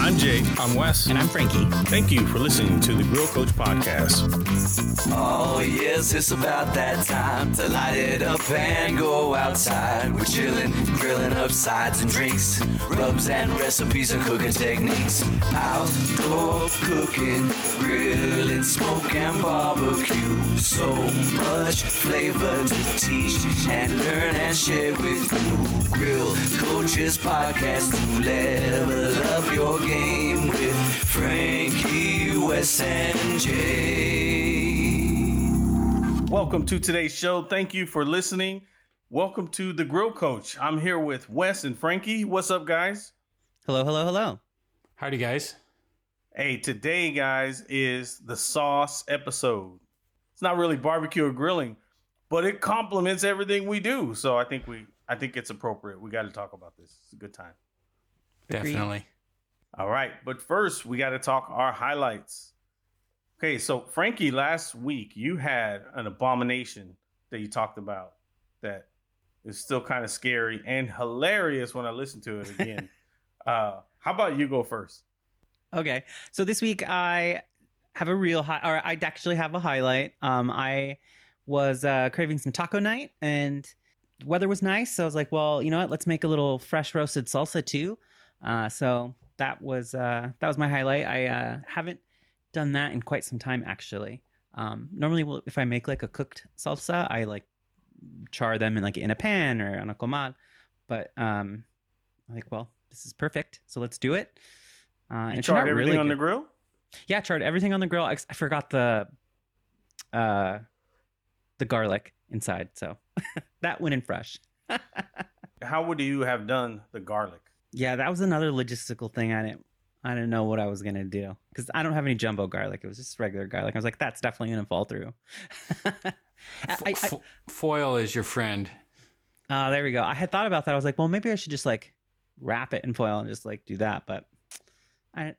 I'm Jay. I'm Wes. And I'm Frankie. Thank you for listening to the Grill Coach Podcast. Oh, yes, it's about that time to light it up and go outside. We're chilling, grilling up sides and drinks, rubs and recipes and cooking techniques. Outdoor cooking, grilling, smoke and barbecue. So much flavor to teach and learn and share with you. Grill Coaches Podcast to level up your game with Frankie, Wes, and Jay. Welcome to today's show. Thank you for listening. Welcome to the Grill Coach. I'm here with Wes and Frankie. What's up, guys? Hello, hello, hello. Howdy, guys. Hey, today, guys, is the sauce episode. It's not really barbecue or grilling, but it complements everything we do. So I think we, I think it's appropriate. We got to talk about this. It's a good time. Agreed. Definitely. All right, but first we got to talk our highlights. Okay, so Frankie, last week you had an abomination that you talked about that is still kind of scary and hilarious when I listen to it again. uh, how about you go first? Okay. So this week I have a real high, or I actually have a highlight. Um, I was uh, craving some taco night and weather was nice. So I was like, well, you know what? Let's make a little fresh roasted salsa too. Uh, so that was uh, that was my highlight. I uh, haven't done that in quite some time actually. Um, normally, well, if I make like a cooked salsa, I like char them in like in a pan or on a comal. But um, I'm like, well, this is perfect. So let's do it. Uh, and You it turned everything really on good. the grill? Yeah, I charred everything on the grill. I, I forgot the uh the garlic inside, so that went in fresh. How would you have done the garlic? Yeah, that was another logistical thing. I didn't I didn't know what I was gonna do because I don't have any jumbo garlic. It was just regular garlic. I was like, that's definitely gonna fall through. I, I, Fo- foil is your friend. uh, there we go. I had thought about that. I was like, well, maybe I should just like wrap it in foil and just like do that, but I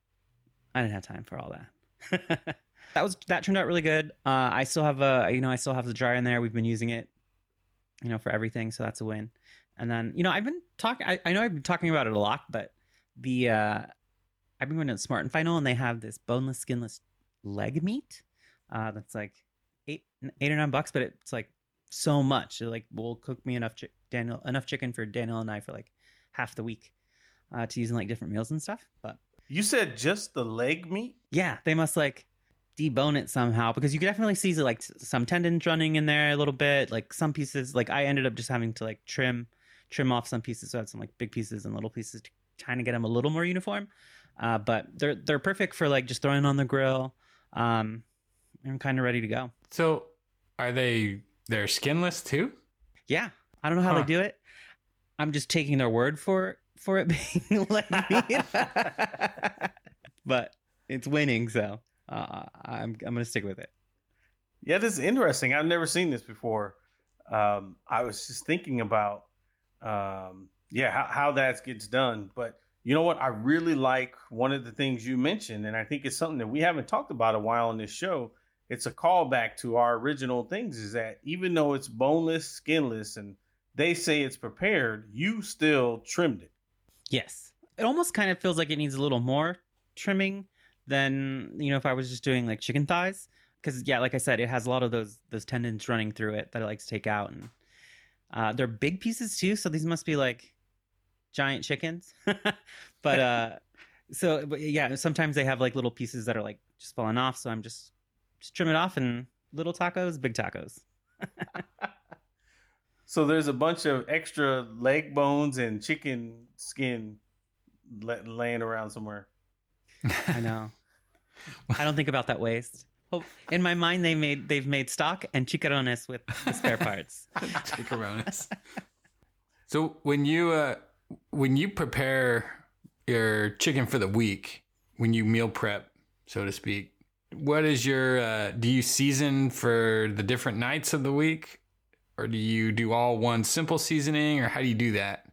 I didn't have time for all that. that was that turned out really good. Uh, I still have a you know I still have the dryer in there. We've been using it, you know, for everything, so that's a win. And then you know I've been talking. I, know I've been talking about it a lot, but the uh, I've been going to Smart and Final, and they have this boneless, skinless leg meat. Uh, that's like eight eight or nine bucks, but it's like so much. It like will cook me enough chi- Daniel enough chicken for Daniel and I for like half the week uh, to use in like different meals and stuff. But You said just the leg meat? yeah, they must like debone it somehow because you could definitely see like some tendons running in there a little bit. Like some pieces, like I ended up just having to like trim trim off some pieces. So I had some like big pieces and little pieces to kind of get them a little more uniform. Uh, but they're they're perfect for like just throwing on the grill. Um, I'm kind of ready to go. So, are they they're skinless too? Yeah, I don't know how Huh. they do it. I'm just taking their word for for it being leg meat, but it's winning, so uh, I'm I'm gonna stick with it. Yeah, this is interesting. I've never seen this before. Um, I was just thinking about, um, yeah, how, how that gets done. But you know what? I really like one of the things you mentioned, and I think it's something that we haven't talked about a while on this show. It's a callback to our original things. Is that even though it's boneless, skinless, and they say it's prepared, you still trimmed it. Yes, it almost kind of feels like it needs a little more trimming than you know if I was just doing like chicken thighs. Because yeah, like I said, it has a lot of those those tendons running through it that I like to take out, and uh, they're big pieces too. So these must be like giant chickens. but uh, so but yeah, sometimes they have like little pieces that are like just falling off. So I'm just just trim it off and little tacos, big tacos. So there's a bunch of extra leg bones and chicken skin laying around somewhere. I know. I don't think about that waste. Oh, in my mind, they made they've made stock and chicharrones with the spare parts. Chicharrones. so when you uh when you prepare your chicken for the week, when you meal prep, so to speak, what is your uh do you season for the different nights of the week? Or do you do all one simple seasoning or how do you do that?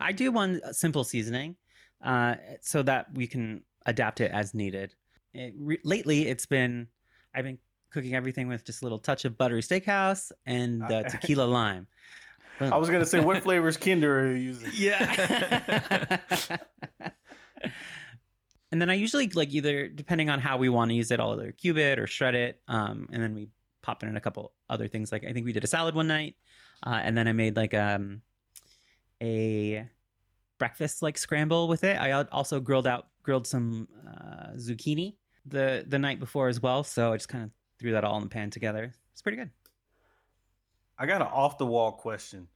I do one simple seasoning, uh, so that we can adapt it as needed. It, re- lately, it's been I've been cooking everything with just a little touch of buttery steakhouse and uh, tequila lime. I was gonna say, what flavors Kinder are you using? Yeah. and then I usually like either depending on how we want to use it, I'll either cube it or shred it. Um, and then we pop in a couple other things. Like I think we did a salad one night, uh, and then I made like um a breakfast like scramble with it. I also grilled out grilled some uh, zucchini the the night before as well. So I just kind of threw that all in the pan together. It's pretty good. I got an off the wall question.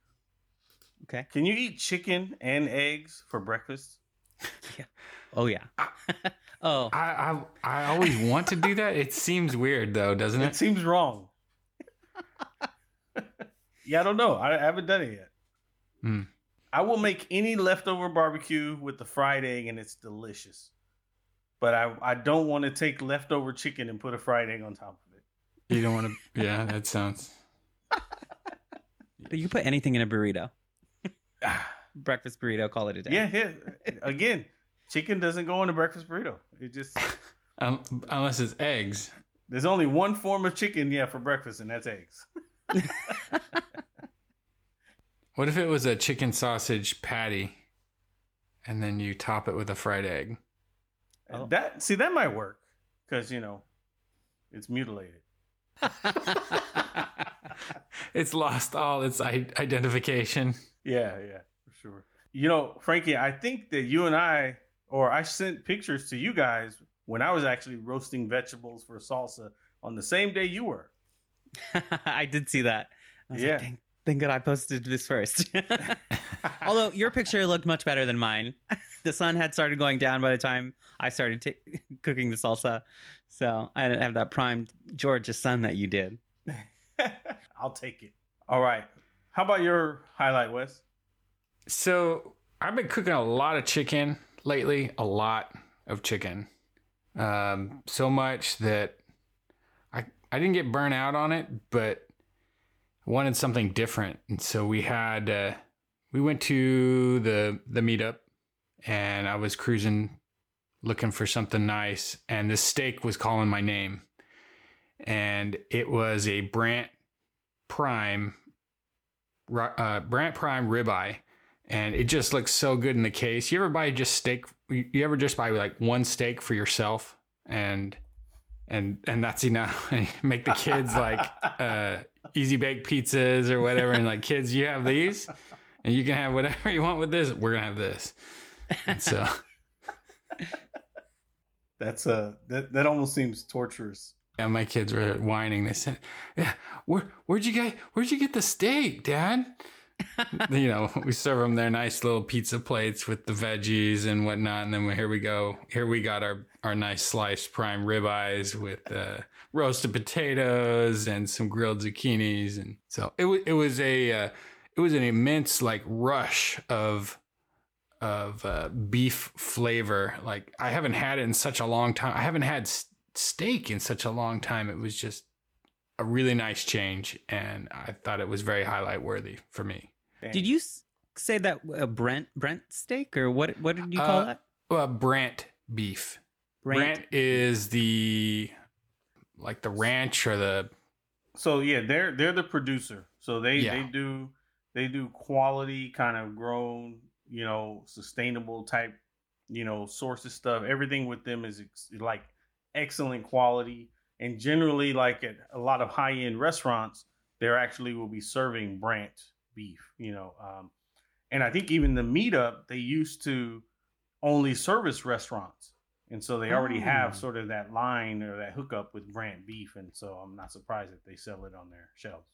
Okay. Can you eat chicken and eggs for breakfast? yeah. Oh yeah. oh I, I I always want to do that. It seems weird though, doesn't It it? seems wrong. yeah, I don't know. I, I haven't done it yet. Hmm. I will make any leftover barbecue with the fried egg, and it's delicious. But I, I don't want to take leftover chicken and put a fried egg on top of it. You don't want to. Yeah, that sounds. but you put anything in a burrito. Breakfast burrito. Call it a day. yeah, yeah. Again, chicken doesn't go in a breakfast burrito. It just Um, unless it's eggs. there's only one form of chicken, yeah, for breakfast, and that's eggs. What if it was a chicken sausage patty, and then you top it with a fried egg? Oh. That see that might work because you know it's mutilated. It's lost all its I- identification. Yeah, yeah, for sure. You know, Frankie, I think that you and I, or I sent pictures to you guys when I was actually roasting vegetables for salsa on the same day you were. I did see that. I was Yeah. Like, thank, thank God I posted this first. Although your picture looked much better than mine. The sun had started going down by the time I started t- cooking the salsa. So I didn't have that primed George's sun that you did. I'll take it. All right. How about your highlight, Wes? So I've been cooking a lot of chicken lately, a lot of chicken. Um, so much that I I didn't get burnt out on it, but wanted something different. And so we had uh, we went to the the meetup, and I was cruising, looking for something nice, and this steak was calling my name, and it was a Brandt Prime, ri- uh, Brandt Prime ribeye and it just looks so good in the case. You ever buy just steak? You you ever just buy like one steak for yourself, and and and that's enough. Make the kids like uh, easy bake pizzas or whatever, and like kids, you have these, and you can have whatever you want with this. We're gonna have this. And so That's uh that that almost seems torturous. yeah, my kids were whining. They said, "Yeah, where where'd you get where'd you get the steak, Dad?" you know, we serve them their nice little pizza plates with the veggies and whatnot, and then we- here we go. Here we got our our nice sliced prime ribeyes with uh, roasted potatoes and some grilled zucchinis, and so it was it was a uh, it was an immense like rush of of uh, beef flavor. Like I haven't had it in such a long time. I haven't had s- steak in such a long time. It was just a really nice change, and I thought it was very highlight worthy for me. Did you s- say that uh, Brent Brent steak or what? What did you call Uh, that? Uh, Brandt beef. Brandt is the like the ranch or the So yeah, they're they're the producer. So they Yeah. they do they do quality kind of grown, you know, sustainable type, you know, sources stuff. Everything with them is ex- like excellent quality, and generally, like at a lot of high end restaurants, they're actually will be serving Brandt beef. You know, um, and I think even the meetup they used to only service restaurants. And so they already have Oh. sort of that line or that hookup with Brandt beef, and so I'm not surprised that they sell it on their shelves.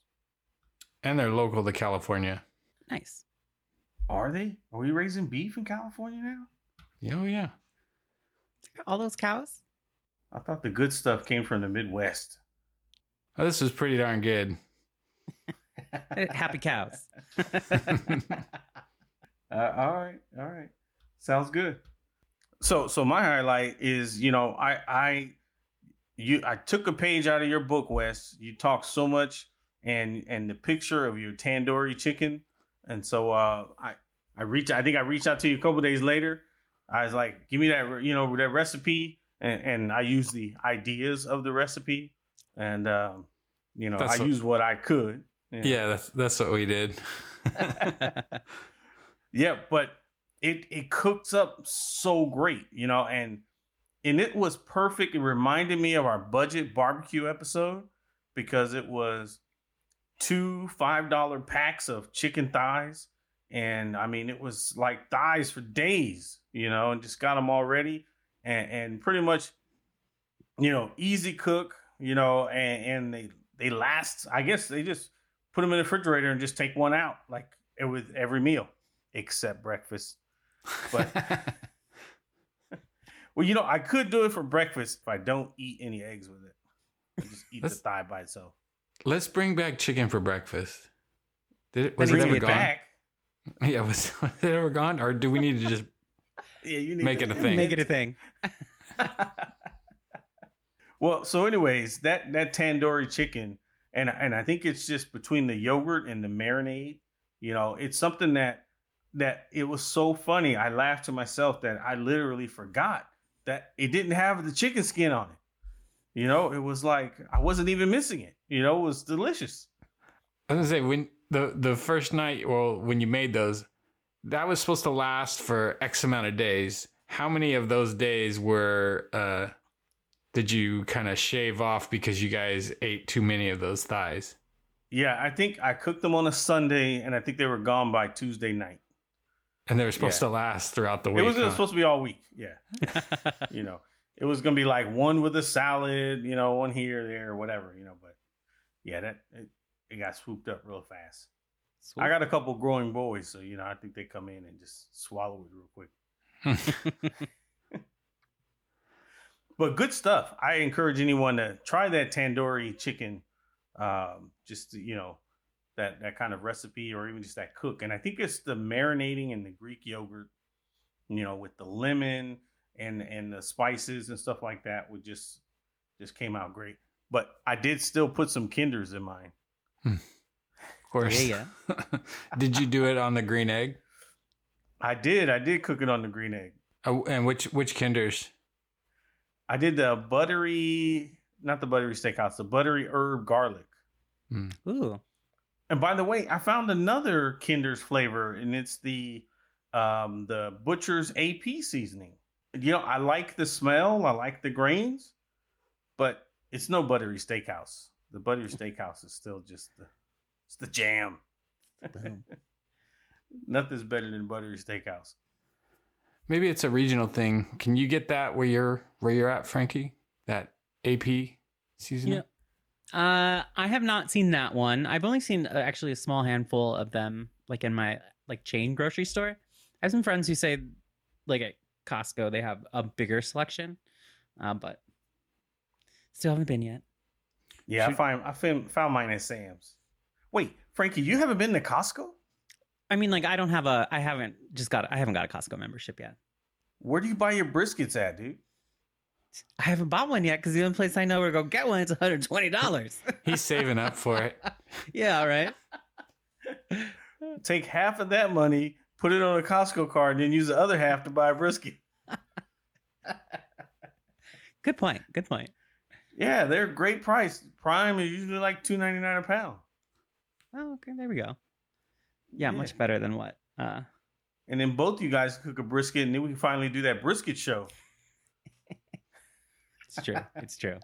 and they're local to California. Nice. Are they? Are we raising beef in California now? Oh yeah. All those cows. I thought the good stuff came from the Midwest. Oh, this is pretty darn good. Happy cows. Uh, all right, all right, sounds good. So, so my highlight is, you know, I, I, you, I took a page out of your book, Wes. You talk so much, and and the picture of your tandoori chicken, and so uh, I, I reached, I think I reached out to you a couple days later. I was like, give me that, you know, that recipe, and and I used the ideas of the recipe, and um, you know, That's I what- used what I could. Yeah, that's that's what we did. Yeah, but it it cooks up so great, you know, and and it was perfect. It reminded me of our budget barbecue episode because it was two five dollar packs of chicken thighs, and I mean it was like thighs for days, you know, and just got them all ready, and and pretty much, you know, easy cook, you know, and and they they last. I guess they just put them in the refrigerator and just take one out like with every meal except breakfast. But well, you know, I could do it for breakfast if I don't eat any eggs with it. I just eat Let's- the thigh by itself. Let's bring back chicken for breakfast. Did it, was it ever get gone? back. Yeah, was, was it ever gone, or do we need to just? Yeah, you need Make to- it a thing. Make it a thing. well, so anyways, that that tandoori chicken, and and I think it's just between the yogurt and the marinade. You know, it's something that that it was so funny. I laughed to myself that I literally forgot that it didn't have the chicken skin on it. You know, it was like I wasn't even missing it. You know, it was delicious. I was gonna say when the the first night, well, when you made those, that was supposed to last for X amount of days. How many of those days were uh did you kind of shave off because you guys ate too many of those thighs? Yeah, I think I cooked them on a Sunday, and I think they were gone by Tuesday night. And they were supposed Yeah. to last throughout the week. It was huh? supposed to be all week. Yeah. you know, it was gonna be like one with a salad, you know, one here, there, or whatever, you know. But yeah, that it, it got swooped up real fast. I got a couple growing boys, so you know, I think they come in and just swallow it real quick. But good stuff. I encourage anyone to try that tandoori chicken, um, just to, you know, that that kind of recipe, or even just that cook. And I think it's the marinating and the Greek yogurt, you know, with the lemon and and the spices and stuff like that, would just just came out great. But I did still put some Kinders in mine. Hmm. of oh, course. Yeah, did you do it on the green egg? I did. I did cook it on the green egg. Oh, and which which kinders? I did the buttery, not the buttery steakhouse, the buttery herb garlic. Hmm. Ooh. And by the way, I found another Kinder's flavor, and it's the um, the Butcher's AP seasoning. You know, I like the smell, I like the grains, but it's no buttery steakhouse. The buttery steakhouse is still just the it's the jam. Nothing's better than buttery steakhouse. Maybe it's a regional thing. Can you get that where you're where you're at, Frankie? That AP seasoning? Yeah. Uh, I have not seen that one. I've only seen uh, actually a small handful of them, like in my like chain grocery store. I have some friends who say, like at Costco, they have a bigger selection, uh, but still haven't been yet. Yeah, I Should- find I found, found mine at Sam's. Wait, Frankie, you haven't been to Costco? I mean, like I don't have a, I haven't just got, I haven't got a Costco membership yet. Where do you buy your briskets at, dude? I haven't bought one yet because the only place I know where to go get one is one hundred twenty dollars. He's saving up for it. yeah, all right. Take half of that money, put it on a Costco card, and then use the other half to buy a brisket. Good point. Good point. Yeah, they're great price. Prime is usually like two ninety nine a pound. Oh, okay. There we go. Yeah, Yeah. much better than what? Uh, And then both you guys cook a brisket, and then we can finally do that brisket show. It's true. It's true.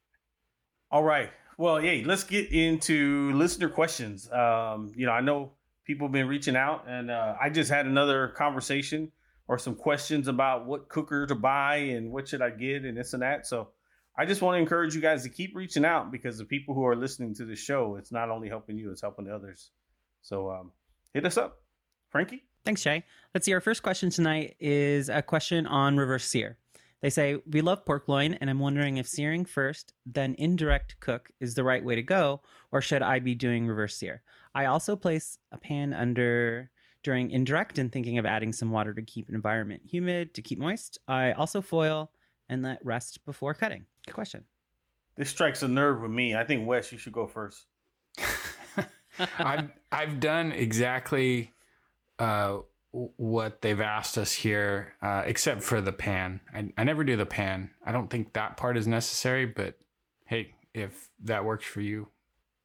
All right. Well, hey, let's get into listener questions. Um, you know, I know people have been reaching out, and uh, I just had another conversation or some questions about what cooker to buy and what should I get and this and that. So I just want to encourage you guys to keep reaching out because the people who are listening to the show, it's not only helping you, it's helping others. So um, hit us up, Frankie. Thanks, Shay. Let's see. Our first question tonight is a question on reverse sear. They say, We love pork loin, and I'm wondering if searing first, then indirect cook is the right way to go, or should I be doing reverse sear? I also place a pan under during indirect and thinking of adding some water to keep environment humid, to keep moist. I also foil and let rest before cutting. Good question. This strikes a nerve with me. I think Wes, you should go first. I've I've done exactly uh, w- what they've asked us here, uh, except for the pan. I, I never do the pan. I don't think that part is necessary, but hey, if that works for you,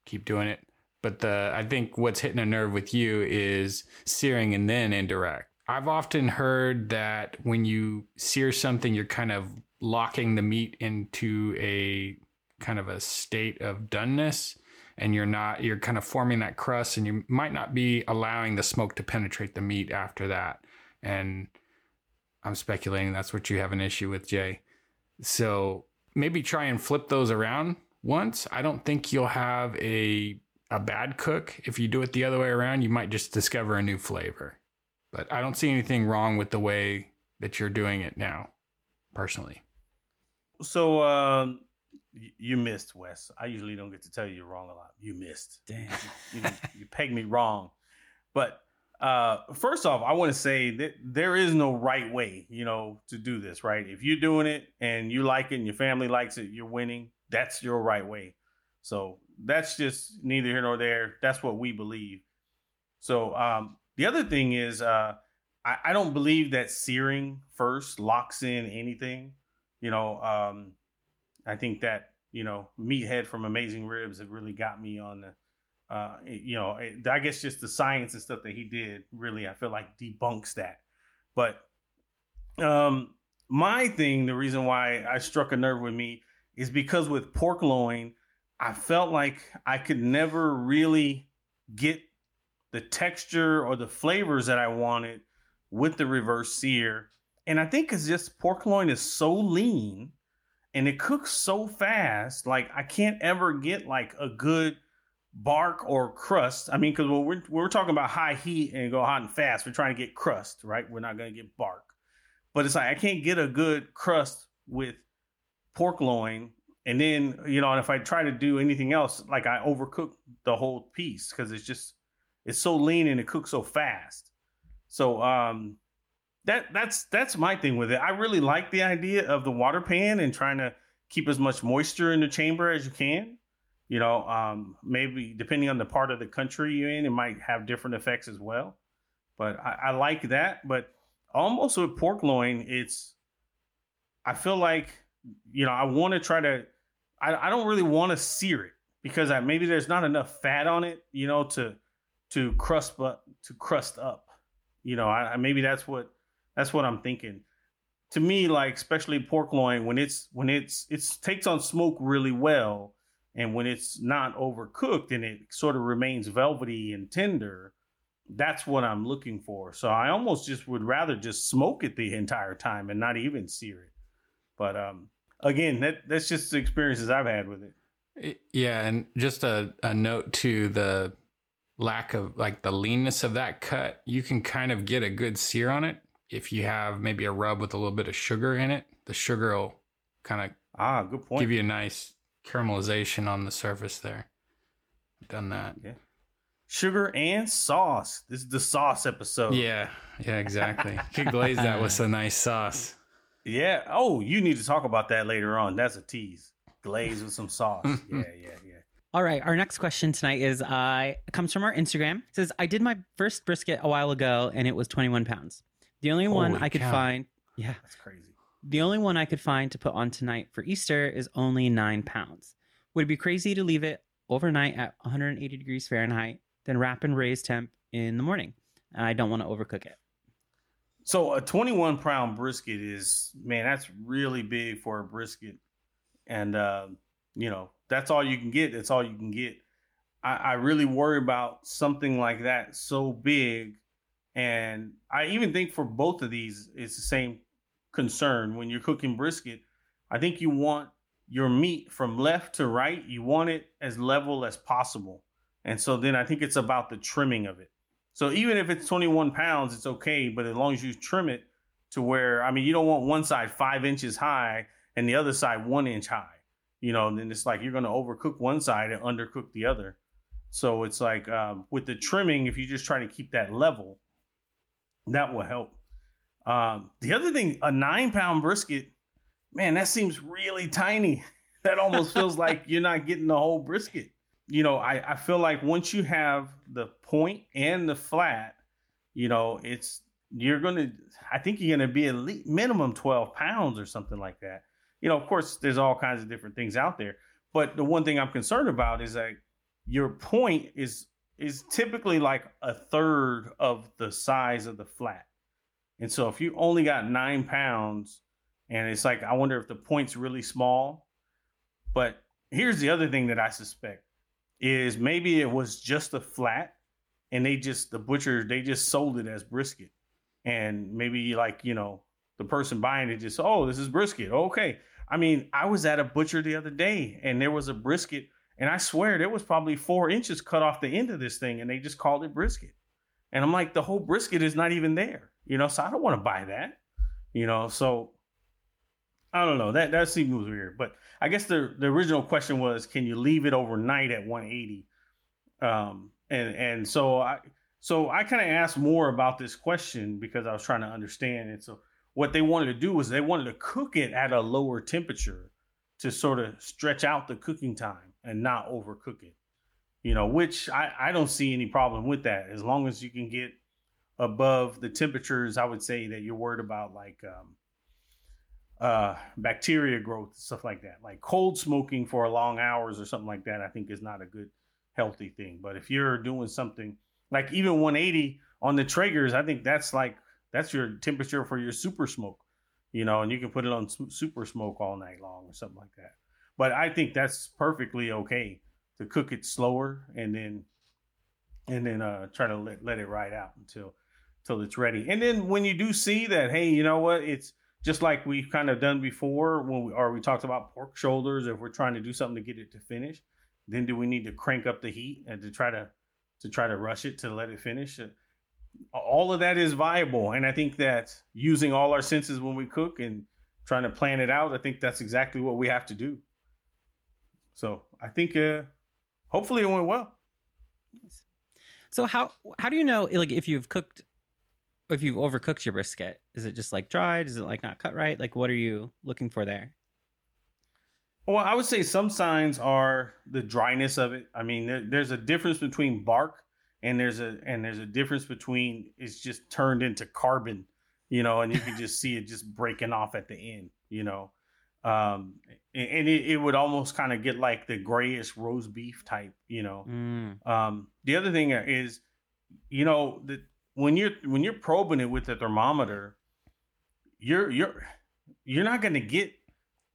keep doing it. But the I think what's hitting a nerve with you is searing and then indirect. I've often heard that when you sear something, you're kind of locking the meat into a kind of a state of doneness and you're not you're kind of forming that crust and you might not be allowing the smoke to penetrate the meat after that. And i'm speculating that's what you have an issue with jay. So maybe try and flip those around once. I don't think you'll have a a bad cook. If you do it the other way around you might just discover a new flavor. But i don't see anything wrong with the way that you're doing it now personally. So um, you missed, Wes. I usually don't get to tell you you're wrong a lot. You missed. Damn. You, you pegged me wrong. But uh, first off, I want to say that there is no right way, you know, to do this. Right? If you're doing it and you like it and your family likes it, you're winning. That's your right way. So that's just neither here nor there. That's what we believe. So um, the other thing is, uh, I, I don't believe that searing first locks in anything. You know, um, I think that you know Meathead from Amazing Ribs have really got me on the, uh, you know, it- I guess just the science and stuff that he did really, I feel like debunks that. But um, my thing, the reason why I struck a nerve with me is because with pork loin, I felt like I could never really get the texture or the flavors that I wanted with the reverse sear. And I think it's just pork loin is so lean and it cooks so fast. Like I can't ever get like a good bark or crust. I mean, because when we're, we're talking about high heat and go hot and fast, we're trying to get crust, right? We're not going to get bark. But it's like I can't get a good crust with pork loin. And then, you know, and if I try to do anything else, like I overcook the whole piece because it's just it's so lean and it cooks so fast. So um that that's that's my thing with it. I really like the idea of the water pan and trying to keep as much moisture in the chamber as you can. You know, um, maybe depending on the part of the country you're in, it might have different effects as well. But I, I like that. But almost with pork loin, it's I feel like you know I want to try to. I, I don't really want to sear it because I, maybe there's not enough fat on it, you know, to to crust but to crust up. You know, I, I maybe that's what that's what I'm thinking. To me, like especially pork loin, when it's when it's it's takes on smoke really well, and when it's not overcooked and it sort of remains velvety and tender, that's what I'm looking for. So I almost just would rather just smoke it the entire time and not even sear it. But um, again, that that's just the experiences I've had with it. Yeah, and just a, a note to the lack of like the leanness of that cut, you can kind of get a good sear on it if you have maybe a rub with a little bit of sugar in it. The sugar will kind of Ah, good point. give you a nice caramelization on the surface there. I've done that. Yeah. Sugar and sauce. This is the sauce episode. Yeah, yeah, exactly. You could glaze that with some nice sauce. Yeah. Oh, you need to talk about that later on. That's a tease. Glaze with some sauce. yeah, yeah, yeah. All right, our next question tonight is uh comes from our Instagram. It says I did my first brisket a while ago and it was 21 pounds. The only one I could cow. find, yeah, That's crazy. the only one I could find to put on tonight for Easter is only nine pounds. Would it be crazy to leave it overnight at 180 degrees Fahrenheit, then wrap and raise temp in the morning? I don't want to overcook it. So a 21 pound brisket is man, that's really big for a brisket, and uh, you know that's all you can get. That's all you can get. I, I really worry about something like that so big, and I even think for both of these, it's the same concern when you're cooking brisket. I think you want your meat from left to right. You want it as level as possible, and so then I think it's about the trimming of it. So even if it's 21 pounds, it's okay. But as long as you trim it to where, I mean, you don't want one side five inches high and the other side one inch high. You know, then it's like you're going to overcook one side and undercook the other. So it's like um, with the trimming, if you just try to keep that level, that will help. Um, the other thing, a nine pound brisket, man, that seems really tiny. That almost feels like you're not getting the whole brisket you know, I, I feel like once you have the point and the flat, you know, it's you're gonna I think you're gonna be at least minimum 12 pounds or something like that. You know, of course, there's all kinds of different things out there. But the one thing I'm concerned about is that your point is is typically like a third of the size of the flat. And so if you only got nine pounds, and it's like, I wonder if the point's really small. But here's the other thing that I suspect is maybe it was just a flat and they just, the butcher, they just sold it as brisket. And maybe like, you know, the person buying it just, oh, this is brisket. Okay. I mean, I was at a butcher the other day and there was a brisket, and I swear there was probably four inches cut off the end of this thing, and they just called it brisket. And I'm like, the whole brisket is not even there, you know, so I don't want to buy that, you know. So I don't know. That that seems weird. But I guess the the original question was, can you leave it overnight at 180? Um, and and so I so I kind of asked more about this question because I was trying to understand. And so what they wanted to do was they wanted to cook it at a lower temperature to sort of stretch out the cooking time and not overcook it. You know, which I, I don't see any problem with that as long as you can get above the temperatures I would say that you're worried about like um, uh, bacteria growth, stuff like that. Like cold smoking for long hours or something like that, I think is not a good healthy thing. But if you're doing something like even 180 on the Traegers, I think that's like that's your temperature for your super smoke, you know, and you can put it on super smoke all night long or something like that. But I think that's perfectly okay to cook it slower and then and then uh try to let, let it ride out until until it's ready. And then when you do see that, hey, you know what, it's just like we've kind of done before when we or we talked about pork shoulders, if we're trying to do something to get it to finish, then do we need to crank up the heat and to try to to try to rush it to let it finish? all of that is viable. And I think that using all our senses when we cook and trying to plan it out, I think that's exactly what we have to do. So I think uh, hopefully it went well. So how how do you know like if you've cooked if you've overcooked your brisket? Is it just like dried? Is it like not cut right? Like what are you looking for there? Well, I would say some signs are the dryness of it. I mean, there, there's a difference between bark and there's a and there's a difference between it's just turned into carbon you know and you can just see it just breaking off at the end you know um and it, it would almost kind of get like the grayish roast beef type you know mm. um the other thing is you know that when you're when you're probing it with the thermometer you're you're you're not going to get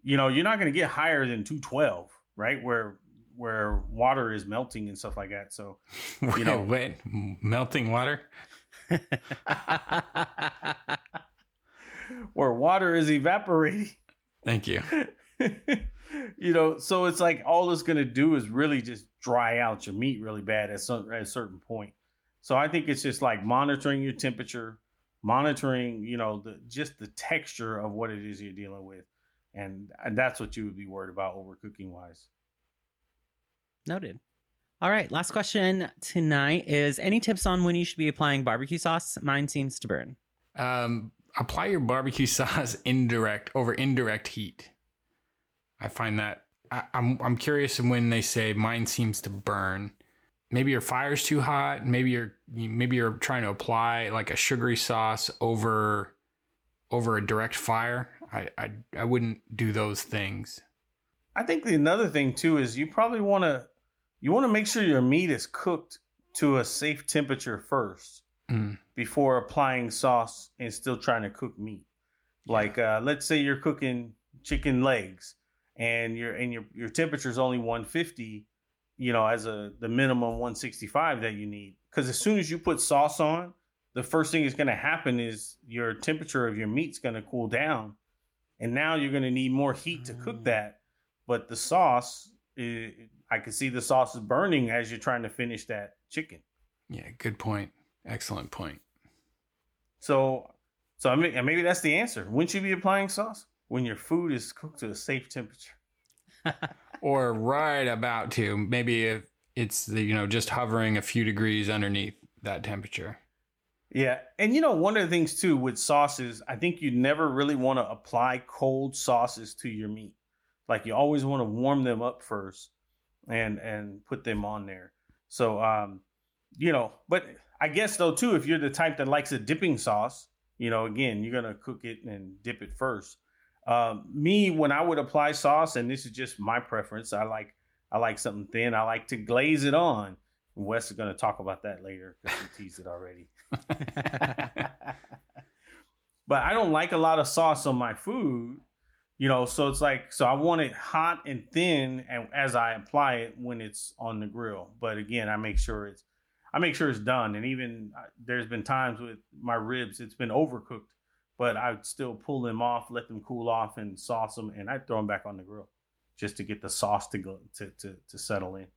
you know you're not going to get higher than 212 right where where water is melting and stuff like that. So, you know, wait, melting water. where water is evaporating. Thank you. you know, so it's like all it's going to do is really just dry out your meat really bad at some at a certain point. So I think it's just like monitoring your temperature, monitoring, you know, the just the texture of what it is you're dealing with, and, and that's what you would be worried about overcooking wise. Noted. All right. Last question tonight is any tips on when you should be applying barbecue sauce? Mine seems to burn. Um, apply your barbecue sauce indirect over indirect heat. I find that I, I'm I'm curious when they say mine seems to burn. Maybe your fire's too hot. Maybe you're maybe you're trying to apply like a sugary sauce over over a direct fire. I I, I wouldn't do those things. I think another thing too is you probably want to you want to make sure your meat is cooked to a safe temperature first mm. before applying sauce and still trying to cook meat. Like uh, let's say you're cooking chicken legs and your and your your temperature is only 150, you know, as a the minimum 165 that you need. Because as soon as you put sauce on, the first thing is going to happen is your temperature of your meat's going to cool down, and now you're going to need more heat to cook mm. that. But the sauce, it, I can see the sauce is burning as you're trying to finish that chicken. Yeah, good point. Excellent point. So, so I mean, maybe that's the answer. wouldn't you be applying sauce? When your food is cooked to a safe temperature. or right about to. Maybe if it's the, you know just hovering a few degrees underneath that temperature. Yeah, and you know one of the things too with sauces, I think you never really want to apply cold sauces to your meat. Like you always want to warm them up first and and put them on there. So um, you know, but I guess though too, if you're the type that likes a dipping sauce, you know, again, you're gonna cook it and dip it first. Um, me, when I would apply sauce, and this is just my preference, I like I like something thin. I like to glaze it on. Wes is gonna talk about that later because he teased it already. but I don't like a lot of sauce on my food. You know, so it's like so I want it hot and thin, and as I apply it when it's on the grill. But again, I make sure it's I make sure it's done. And even uh, there's been times with my ribs, it's been overcooked, but I would still pull them off, let them cool off, and sauce them, and I'd throw them back on the grill just to get the sauce to go to to, to settle in.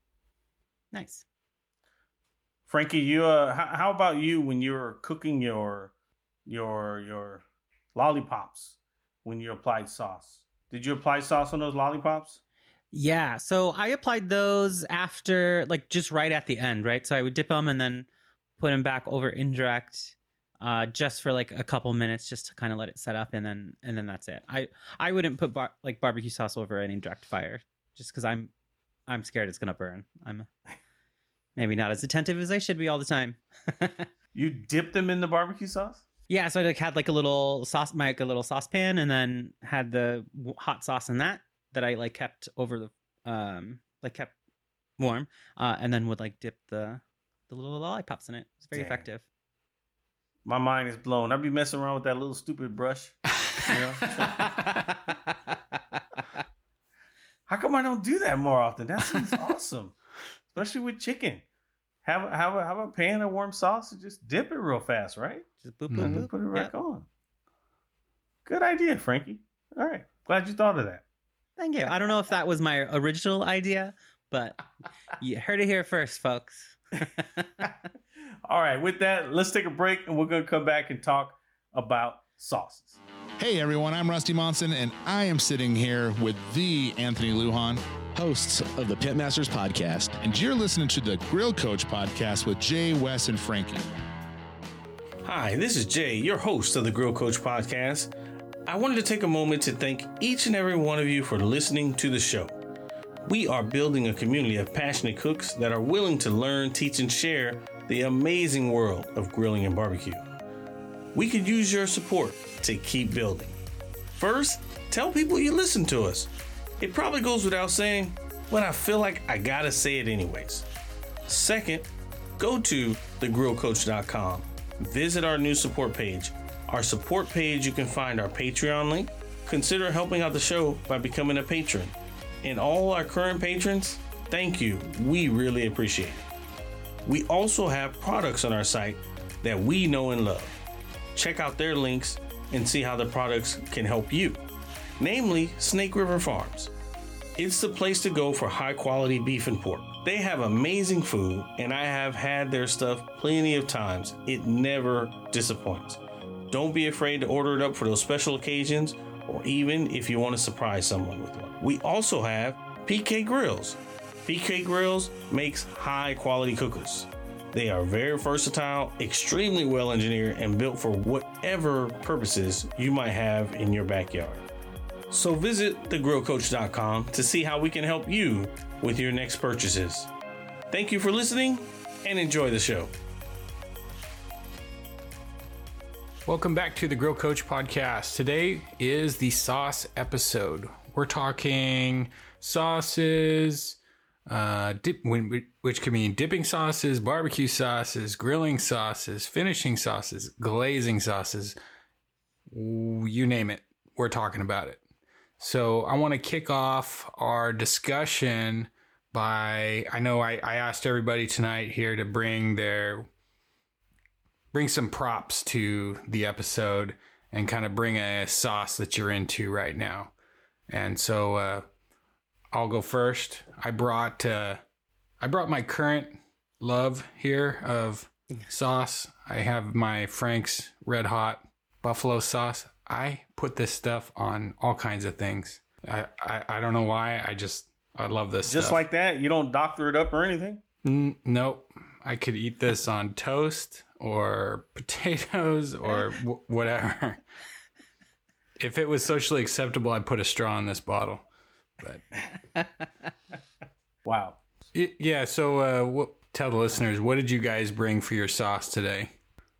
Nice. Frankie, you uh, how, how about you when you're cooking your your your lollipops when you applied sauce? Did you apply sauce on those lollipops? Yeah. So I applied those after, like, just right at the end, right? So I would dip them and then put them back over indirect, uh, just for like a couple minutes, just to kind of let it set up, and then and then that's it. I I wouldn't put bar- like barbecue sauce over an indirect fire, just because I'm I'm scared it's gonna burn. I'm maybe not as attentive as I should be all the time. You dip them in the barbecue sauce? yeah. So I like had like a little sauce, my like a little saucepan, and then had the w- hot sauce in that that I like kept over the um like kept warm, uh, and then would like dip the the little lollipops in it. It's very effective. My mind is blown. I'd be messing around with that little stupid brush. know? How come I don't do that more often? That seems awesome, especially with chicken. Have a, have a, have a pan of warm sauce and just dip it real fast, right? Just boop boop And boop. put it right Yep. on. Good idea, Frankie. All right, glad you thought of that. Thank you. I don't know if that was my original idea, but you heard it here first, folks. All right, with that, let's take a break and we're going to come back and talk about sauces. Hey everyone, I'm Rusty Monson, and I am sitting here with the Anthony Lujan, hosts of the Pitmasters podcast. and you're listening to the Grill Coach podcast with Jay, Wes, and Frankie. Hi, this is Jay, your host of the Grill Coach podcast. I wanted to take a moment to thank each and every one of you for listening to the show. We are building a community of passionate cooks that are willing to learn, teach, and share the amazing world of grilling and barbecue. We could use your support to keep building. First, tell people you listen to us. It probably goes without saying, but I feel like I gotta say it anyways. Second, go to thegrillcoach.com. Visit our new support page. Our support page, you can find our Patreon link. Consider helping out the show by becoming a patron. And all our current patrons, thank you. We really appreciate it. We also have products on our site that we know and love. Check out their links and see how the products can help you, namely Snake River Farms. It's the place to go for high quality beef and pork. They have amazing food, and I have had their stuff plenty of times. It never disappoints. Don't be afraid to order it up for those special occasions or even if you want to surprise someone with one. We also have PK Grills. PK Grills makes high quality cookers. They are very versatile, extremely well engineered, and built for whatever purposes you might have in your backyard. So visit thegrillcoach.com to see how we can help you with your next purchases. Thank you for listening and enjoy the show. Welcome back to the Grill Coach podcast. Today is the sauce episode. We're talking sauces, uh, dip, which can mean dipping sauces, barbecue sauces, grilling sauces, finishing sauces, glazing sauces. You name it, we're talking about it. So I want to kick off our discussion by I know I, I asked everybody tonight here to bring their bring some props to the episode and kind of bring a sauce that you're into right now. And so uh, I'll go first. I brought uh, I brought my current love here of sauce. I have my Frank's Red Hot Buffalo sauce. I put this stuff on all kinds of things. I, I, I don't know why. I just I love this stuff. Just stuff. like that, you don't doctor it up or anything. Nope. I could eat this on toast or potatoes or w- whatever. if it was socially acceptable, I'd put a straw in this bottle. But Wow. y- yeah, so uh, what, tell the listeners, what did you guys bring for your sauce today?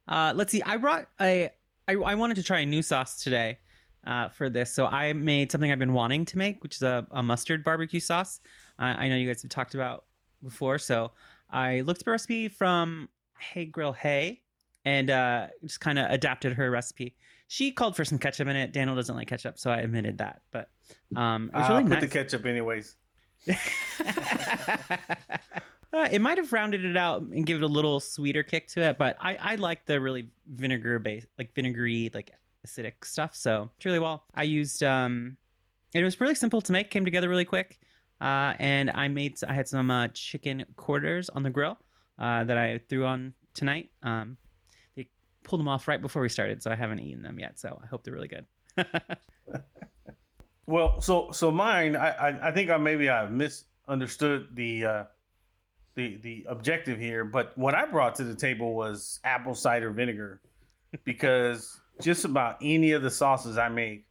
Uh, let's see. I brought a. I, I wanted to try a new sauce today uh, for this, so I made something I've been wanting to make, which is a, a mustard barbecue sauce. I I know you guys have talked about before, so I looked up a recipe from Hey Grill Hey and uh, just kind of adapted her recipe. She called for some ketchup in it. Daniel doesn't like ketchup, so I admitted that. But um, it was really put nice. the ketchup anyways. Uh, it might have rounded it out and give it a little sweeter kick to it, but I, I like the really vinegar based, like vinegary, like acidic stuff. So it's really well. I used um, it was really simple to make, came together really quick, uh, and I made I had some uh, chicken quarters on the grill uh, that I threw on tonight. Um, they pulled them off right before we started, so I haven't eaten them yet. So I hope they're really good. Well, so so mine, I I, I think I maybe I misunderstood the uh, the the objective here, but what I brought to the table was apple cider vinegar, because just about any of the sauces I make,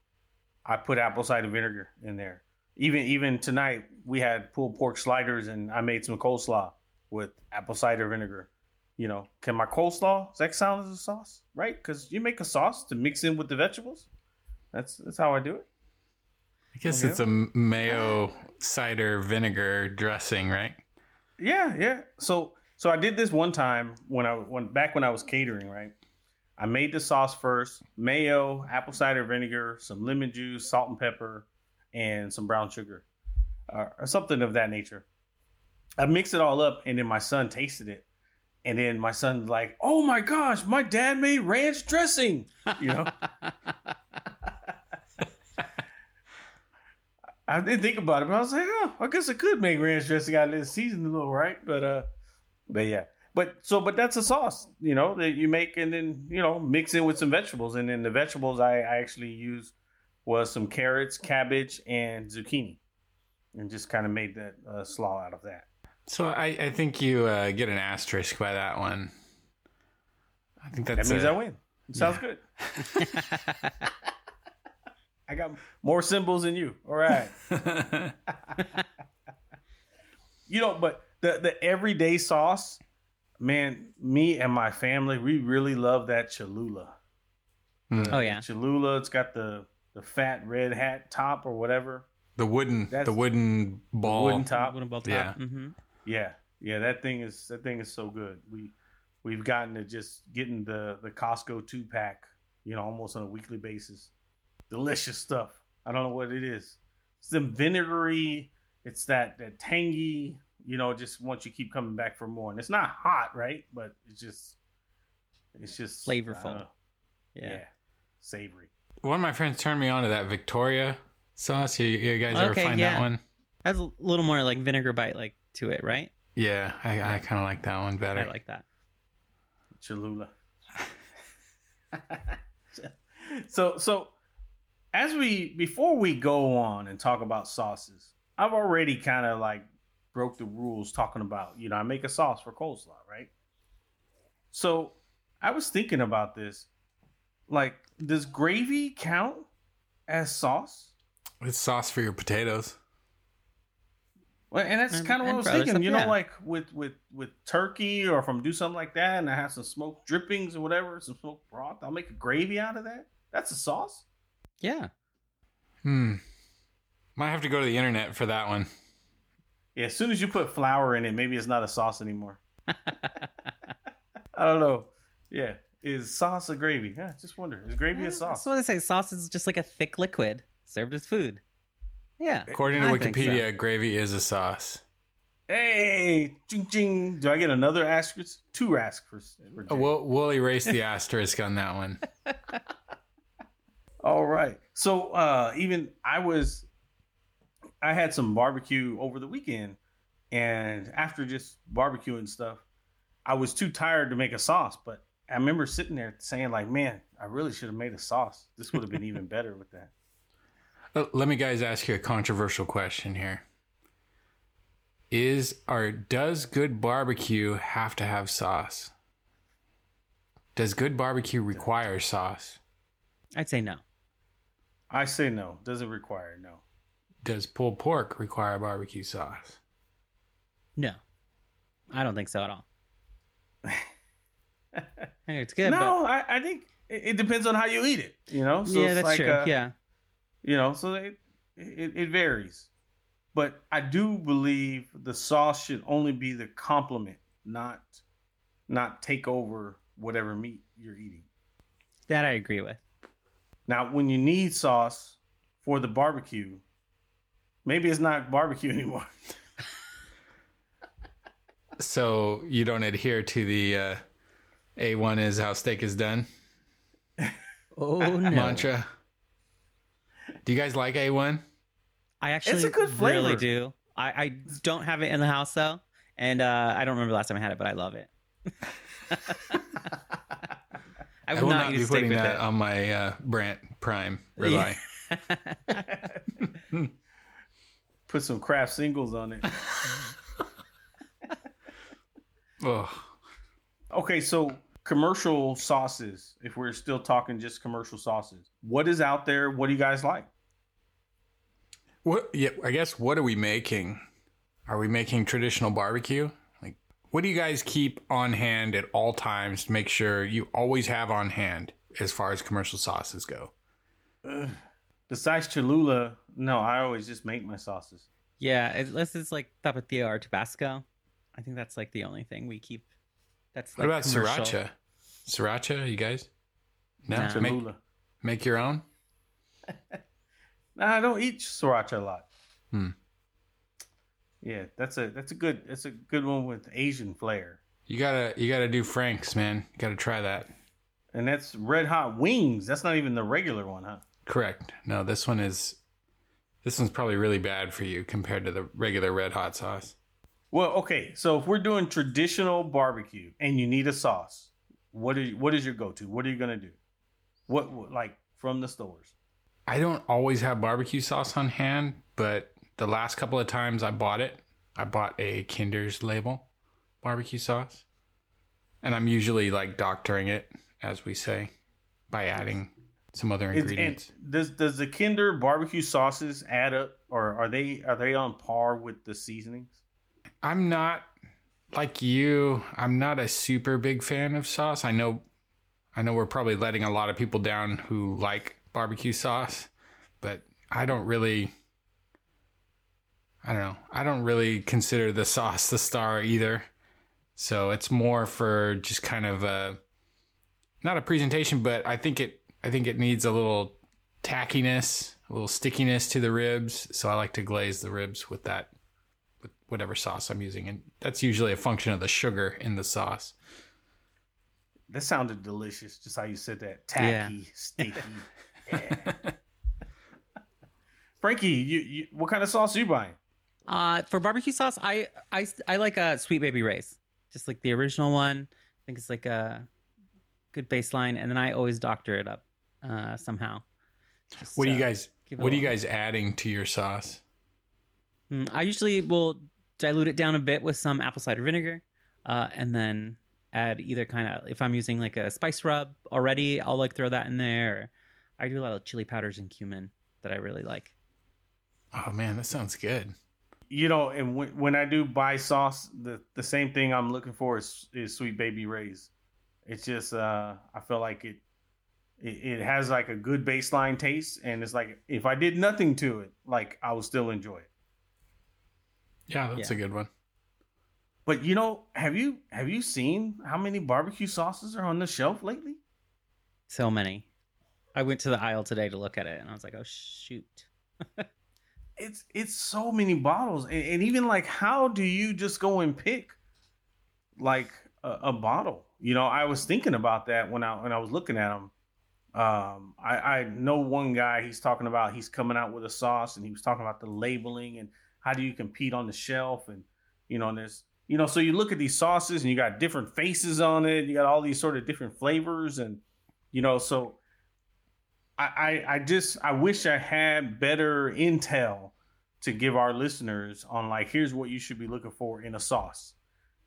I put apple cider vinegar in there. Even even tonight we had pulled pork sliders and I made some coleslaw with apple cider vinegar. You know, can my coleslaw does that count as a sauce, right? Because you make a sauce to mix in with the vegetables. That's that's how I do it. I guess Okay. it's a mayo cider vinegar dressing, right? Yeah, yeah. So so I did this one time when I went back when I was catering, right? I made the sauce first, mayo, apple cider vinegar, some lemon juice, salt and pepper, and some brown sugar, uh, or something of that nature. I mixed it all up, and then my son tasted it, and then my son's like, "Oh my gosh, my dad made ranch dressing," you know. I didn't think about it, but I was like, oh, I guess I could make ranch dressing out of this season a little, right? But uh, but yeah, but so but that's a sauce, you know, that you make and then you know mix it with some vegetables, and then the vegetables I, I actually used was some carrots, cabbage, and zucchini, and just kind of made that uh, slaw out of that. So I, I think you uh, get an asterisk by that one. I think That that's means a- I win. It sounds good. I got more symbols than you. All right. you know, but the the everyday sauce, man, me and my family, we really love that Cholula. Mm. Oh yeah, Cholula, it's got the the fat red hat top or whatever. the wooden That's- the wooden ball. Wooden top. Wooden ball top. Yeah. hmm Yeah, yeah, that thing is that thing is so good. We we've gotten to just getting the the Costco two pack, you know, almost on a weekly basis. Delicious stuff. I don't know what it is. It's the vinegary. It's that that tangy. You know, just once you keep coming back for more, and it's not hot, right? But it's just it's just uh, Flavorful. know. Yeah. yeah, savory. One of my friends turned me on to that Victoria sauce. You, you guys ever find yeah. that one? Has a little more like vinegar bite like to it, right? Yeah, I, I kind of like that one better. I like that. Cholula. so so as we before we go on and talk about sauces, I've already kind of like broke the rules talking about, you know, I make a sauce for coleslaw, right? So I was thinking about this. Like, does gravy count as sauce? It's sauce for your potatoes. Well, and that's kind of what I and was thinking. stuff, you know, yeah. like with with with turkey, or if I'm do something like that, and I have some smoked drippings or whatever, some smoked broth, I'll make a gravy out of that. That's a sauce. Yeah. Hmm. Might have to go to the internet for that one. Yeah, as soon as you put flour in it, maybe it's not a sauce anymore. I don't know. Yeah, is sauce a gravy? Yeah, just wonder. Is gravy a sauce? That's what I say. Sauce is just like a thick liquid served as food. Yeah. According to I think so. Wikipedia, gravy is a sauce. Hey, ching ching. Do I get another asterisk? Two asterisks. for Oh, we'll, we'll erase the asterisk on that one. All right. So uh even I was I had some barbecue over the weekend and after just barbecue and stuff, I was too tired to make a sauce, but I remember sitting there saying like, "Man, I really should have made a sauce. This would have been even better with that." Uh, Let me guys ask you a controversial question here. Is or does good barbecue have to have sauce? Does good barbecue require sauce? I'd say no. I say no. Doesn't require no. Does pulled pork require barbecue sauce? No. I don't think so at all. I think it's good, no, I, I think it, it depends on how you eat it. You know, so yeah, it's that's like, true. uh, yeah. you know so it, it it varies but i do believe the sauce should only be the complement not not take over whatever meat you're eating That I agree with. Now, when you need sauce for the barbecue, maybe it's not barbecue anymore. So you don't adhere to the uh, A1 is how steak is done Oh no! mantra. Do you guys like A1? I actually it's a good really do. I, I don't have it in the house though, and uh, I don't remember the last time I had it, but I love it. I would will not, not be putting with that it. on my uh, Brandt Prime ribeye. Put some Kraft Singles on it. Oh, Okay, so commercial sauces, if we're still talking just commercial sauces, what is out there? What do you guys like? what? Yeah, I guess what are we making? Are we making traditional barbecue? Like, what do you guys keep on hand at all times to make sure you always have on hand as far as commercial sauces go? Besides Cholula, no, I always just make my sauces. Yeah, unless it's like Tapatio or Tabasco. I think that's like the only thing we keep. That's What about commercial. sriracha? Sriracha, you guys? No, Nah. make, Cholula. make your own. Nah, I don't eat sriracha a lot. Hmm. Yeah, that's a that's a good that's a good one with Asian flair, You gotta you gotta do Frank's, man. You gotta try that. and that's red hot wings. That's not even the regular one, huh? Correct. No, this one is this one's probably really bad for you compared to the regular red hot sauce. Well, okay, so if we're doing traditional barbecue and you need a sauce, what is what is your go to? What are you gonna do? What, what like from the stores? I don't always have barbecue sauce on hand, but the last couple of times I bought it, I bought a Kinder's label barbecue sauce. And I'm usually like doctoring it, as we say, by adding some other ingredients. and does does the Kinder barbecue sauces add up, or are they are they on par with the seasonings? I'm not like you. I'm not a super big fan of sauce. I know, I know we're probably letting a lot of people down who like barbecue sauce, but I don't really. I don't know. I don't really consider the sauce the star either. So it's more for just kind of a, not a presentation, but I think it. I think it needs a little tackiness, a little stickiness to the ribs. So I like to glaze the ribs with that with whatever sauce I'm using, and that's usually a function of the sugar in the sauce. That sounded delicious, just how you said that. Yeah. Tacky, sticky. Yeah. Frankie, you, you what kind of sauce are you buying? Uh, for barbecue sauce, I I I like a Sweet Baby Ray's, just like the original one. I think it's like a good baseline, and then I always doctor it up uh, somehow. Just, What do you uh, guys? What are you guys adding to your sauce? Mm, I usually will dilute it down a bit with some apple cider vinegar, uh, and then add either kind of if I'm using like a spice rub already, I'll like throw that in there. I do a lot of chili powders and cumin that I really like. Oh man, that sounds good. You know, and when, when I do buy sauce, the the same thing I'm looking for is is Sweet Baby Ray's. It's just uh I feel like it, it it has like a good baseline taste, and it's like if I did nothing to it, like I would still enjoy it. Yeah, that's Yeah. a good one. But you know, have you have you seen how many barbecue sauces are on the shelf lately? So many. I went to the aisle today to look at it, and I was like, oh shoot. It's it's so many bottles, and, and even like, how do you just go and pick like a, a bottle? You know, I was thinking about that when I when I was looking at them. Um, I, I know one guy. He's talking about he's coming out with a sauce, and he was talking about the labeling and how do you compete on the shelf, and you know, and there's you know, so you look at these sauces and you got different faces on it. You got all these sort of different flavors, and you know, so I, I, I just I wish I had better intel to give our listeners on like here's what you should be looking for in a sauce.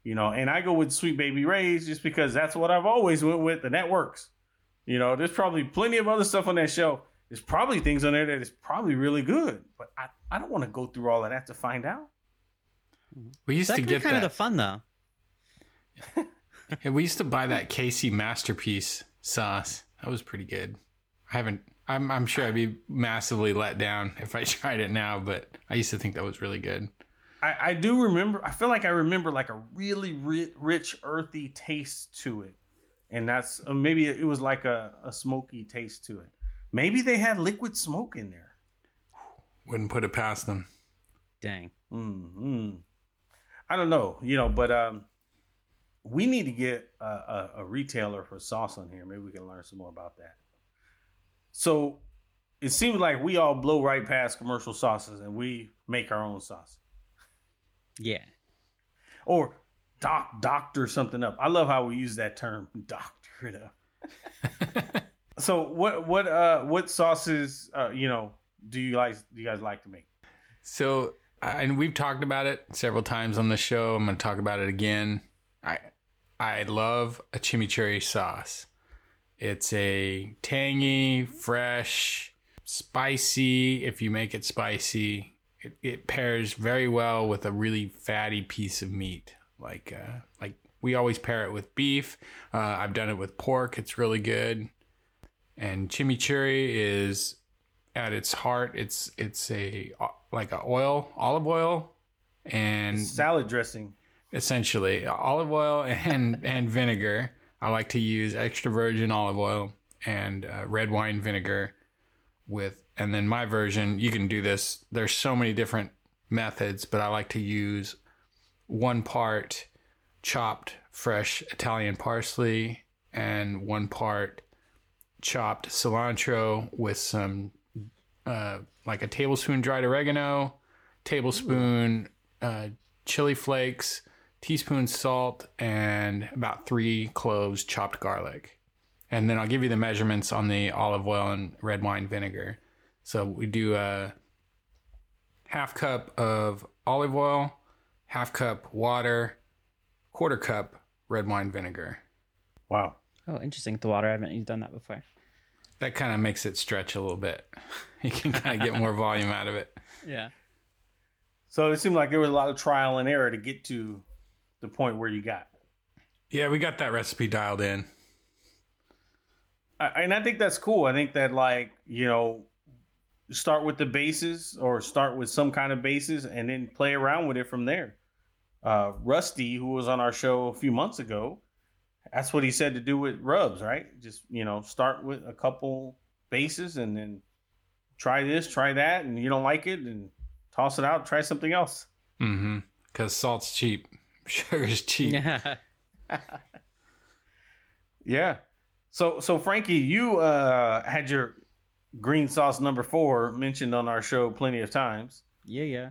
You know, and I go with Sweet Baby Ray's just because that's what I've always went with, and that works. You know, there's probably plenty of other stuff on that shelf. There's probably things on there that is probably really good, but I, I don't want to go through all of that to find out. Mm-hmm. We used That to could be get kind that. of the fun though. yeah, we used to buy that KC Masterpiece sauce. That was pretty good. I haven't. I'm. I'm sure I'd be massively let down if I tried it now, but I used to think that was really good. I, I do remember. I feel like I remember like a really ri- rich, earthy taste to it, and that's uh, maybe it was like a, a smoky taste to it. Maybe they had liquid smoke in there. Wouldn't put it past them. Dang. mm I don't know, you know, but um, we need to get a, a, a retailer for sauce on here. Maybe we can learn some more about that. So it seems like we all blow right past commercial sauces and we make our own sauce Yeah. or doc doctor something up. I love how we use that term, doctor it up. so what what uh what sauces uh you know do you guys do you guys like to make? So, and we've talked about it several times on the show. I'm going to talk about it again. I I love a chimichurri sauce. It's a tangy, fresh, spicy. If you make it spicy, it, it pairs very well with a really fatty piece of meat. Like uh, like we always pair it with beef. Uh, I've done it with pork. It's really good. And chimichurri is at its heart, it's it's a like a oil, olive oil, and Salad dressing. essentially olive oil and and vinegar. I like to use extra virgin olive oil and uh, red wine vinegar with, and then my version. You can do this. There's so many different methods, but I like to use one part chopped fresh Italian parsley and one part chopped cilantro with some uh, like a tablespoon dried oregano, tablespoon uh, chili flakes, teaspoon salt, and about three cloves chopped garlic. And then I'll give you the measurements on the olive oil and red wine vinegar. So we do a half cup of olive oil, half cup water, quarter cup red wine vinegar. Wow. Oh, interesting. The water. I haven't done that before. That kind of makes it stretch a little bit. You can kind of get more volume out of it. Yeah. So it seemed like there was a lot of trial and error to get to the point where you got. Yeah, we got that recipe dialed in. I, and I think that's cool. I think that like you know, start with the bases or start with some kind of bases and then play around with it from there. Uh, Rusty, who was on our show a few months ago, that's what he said to do with rubs, right? Just you know, start with a couple bases and then try this, try that, and you don't like it, and toss it out, try something else. Mm-hmm. Because salt's cheap, sugar's cheap. Yeah. Yeah. So so Frankie, you uh had your green sauce number four mentioned on our show plenty of times. Yeah. Yeah.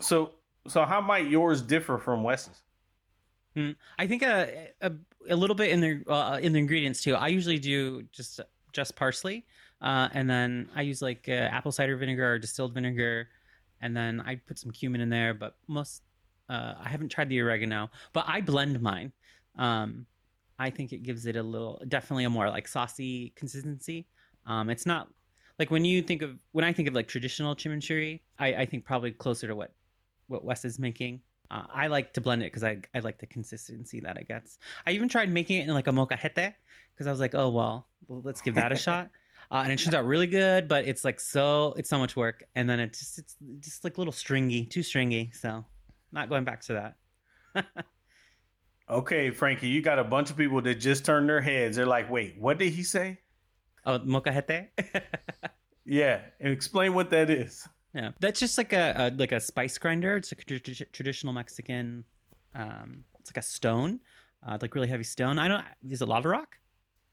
So so how might yours differ from Wes's? Hmm. I think a, a a little bit in the uh, in the ingredients too. I usually do just just parsley, uh, and then I use like uh, apple cider vinegar or distilled vinegar, and then I put some cumin in there. But most uh, I haven't tried the oregano, but I blend mine. Um, I think it gives it a little definitely a more like saucy consistency. Um, it's not like when you think of when I think of like traditional chimichurri, I, I think probably closer to what what Wes is making. Uh, I like to blend it because I, I like the consistency that it gets. I even tried making it in like a molcajete because I was like, oh well, well, let's give that a shot. Uh, and it turns out really good, but it's like so it's so much work, and then it just it's just like a little stringy, too stringy. So not going back to that. Okay, Frankie, you got a bunch of people that just turned their heads. They're like, "Wait, what did he say?" Oh, molcajete. Yeah, and explain what that is. yeah, that's just like a, a like a spice grinder. It's a trad- traditional Mexican. Um, it's like a stone, uh, like really heavy stone. I don't. Is it lava rock?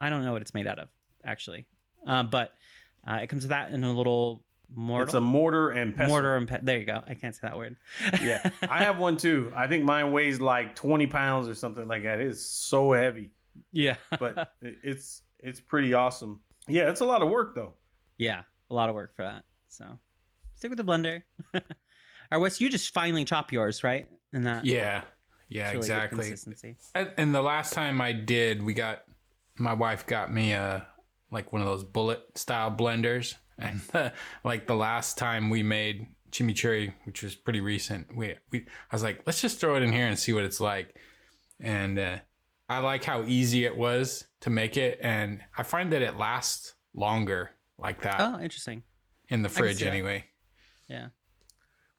I don't know what it's made out of actually, uh, but uh, it comes with that in a little mortar. It's a mortar and pestle. mortar and pe- there you go. I can't say that word. Yeah, I have one too. I think mine weighs like twenty pounds or something like that. It's so heavy, yeah, but it's it's pretty awesome. Yeah, it's a lot of work though. yeah, a lot of work for that. So stick with the blender. or Wes, you just finally chop yours, right? And that Yeah, yeah, really exactly. Consistency. And, and the last time I did, we got my wife got me a like one of those bullet style blenders, and like the last time we made chimichurri, which was pretty recent, we we I was like, let's just throw it in here and see what it's like, and uh, I like how easy it was to make it, and I find that it lasts longer like that Oh, interesting. in the see fridge that. anyway. Yeah.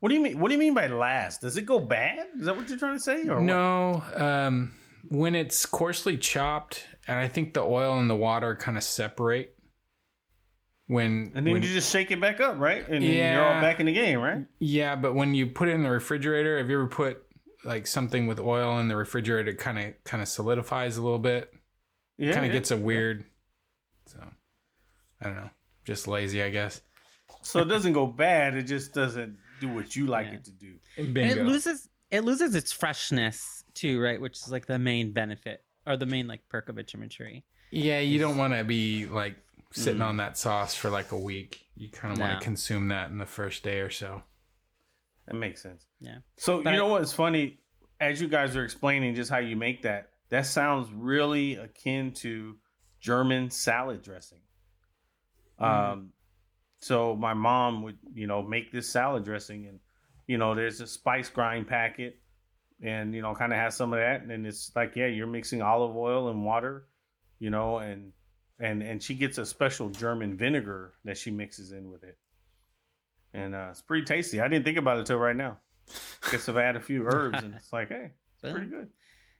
What do you mean? What do you mean by last? Does it go bad? Is that what you're trying to say? Or what? No, um, when it's coarsely chopped, and I think the oil and the water kind of separate. When And then when- you just shake it back up, right? And then you're all back in the game, right? yeah, but when you put it in the refrigerator, have you ever put like something with oil in the refrigerator? It Kind of kind of solidifies a little bit. Yeah. kind of yeah. gets a weird. So I don't know. Just lazy, I guess. So it doesn't go bad. It just doesn't do what you like Yeah. it to do. And it loses it loses its freshness too, right? Which is like the main benefit or the main like perk of a chimichurri. Yeah, you don't want to be like sitting Mm. on that sauce for like a week. You kind of want to consume that in the first day or so. That makes sense. Yeah. So But you I- know what's funny? As you guys are explaining just how you make that, that sounds really akin to German salad dressing. Um, so my mom would, you know, make this salad dressing, and you know, there's a spice grind packet, and you know, kind of has some of that, and then it's like, yeah, you're mixing olive oil and water, you know, and and and she gets a special German vinegar that she mixes in with it, and uh, it's pretty tasty. I didn't think about it till right now. Guess I've had a few herbs, and it's like, hey, it's pretty good.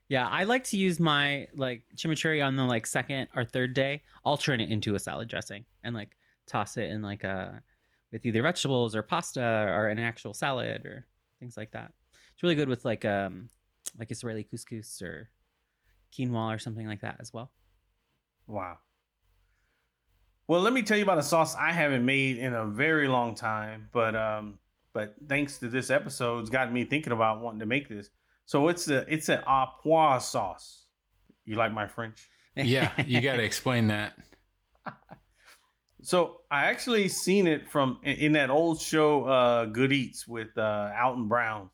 Yeah, I like to use my like chimichurri on the like second or third day. I'll turn it into a salad dressing and like toss it in like a with either vegetables or pasta or an actual salad or things like that. It's really good with like um like Israeli couscous or quinoa or something like that as well. Wow. Well, let me tell you about a sauce I haven't made in a very long time, but um, but thanks to this episode, it's gotten me thinking about wanting to make this. So it's a it's an au poivre sauce. You like my French? Yeah, you got to explain that. So I actually seen it from in, in that old show, uh, Good Eats with uh, Alton Brown,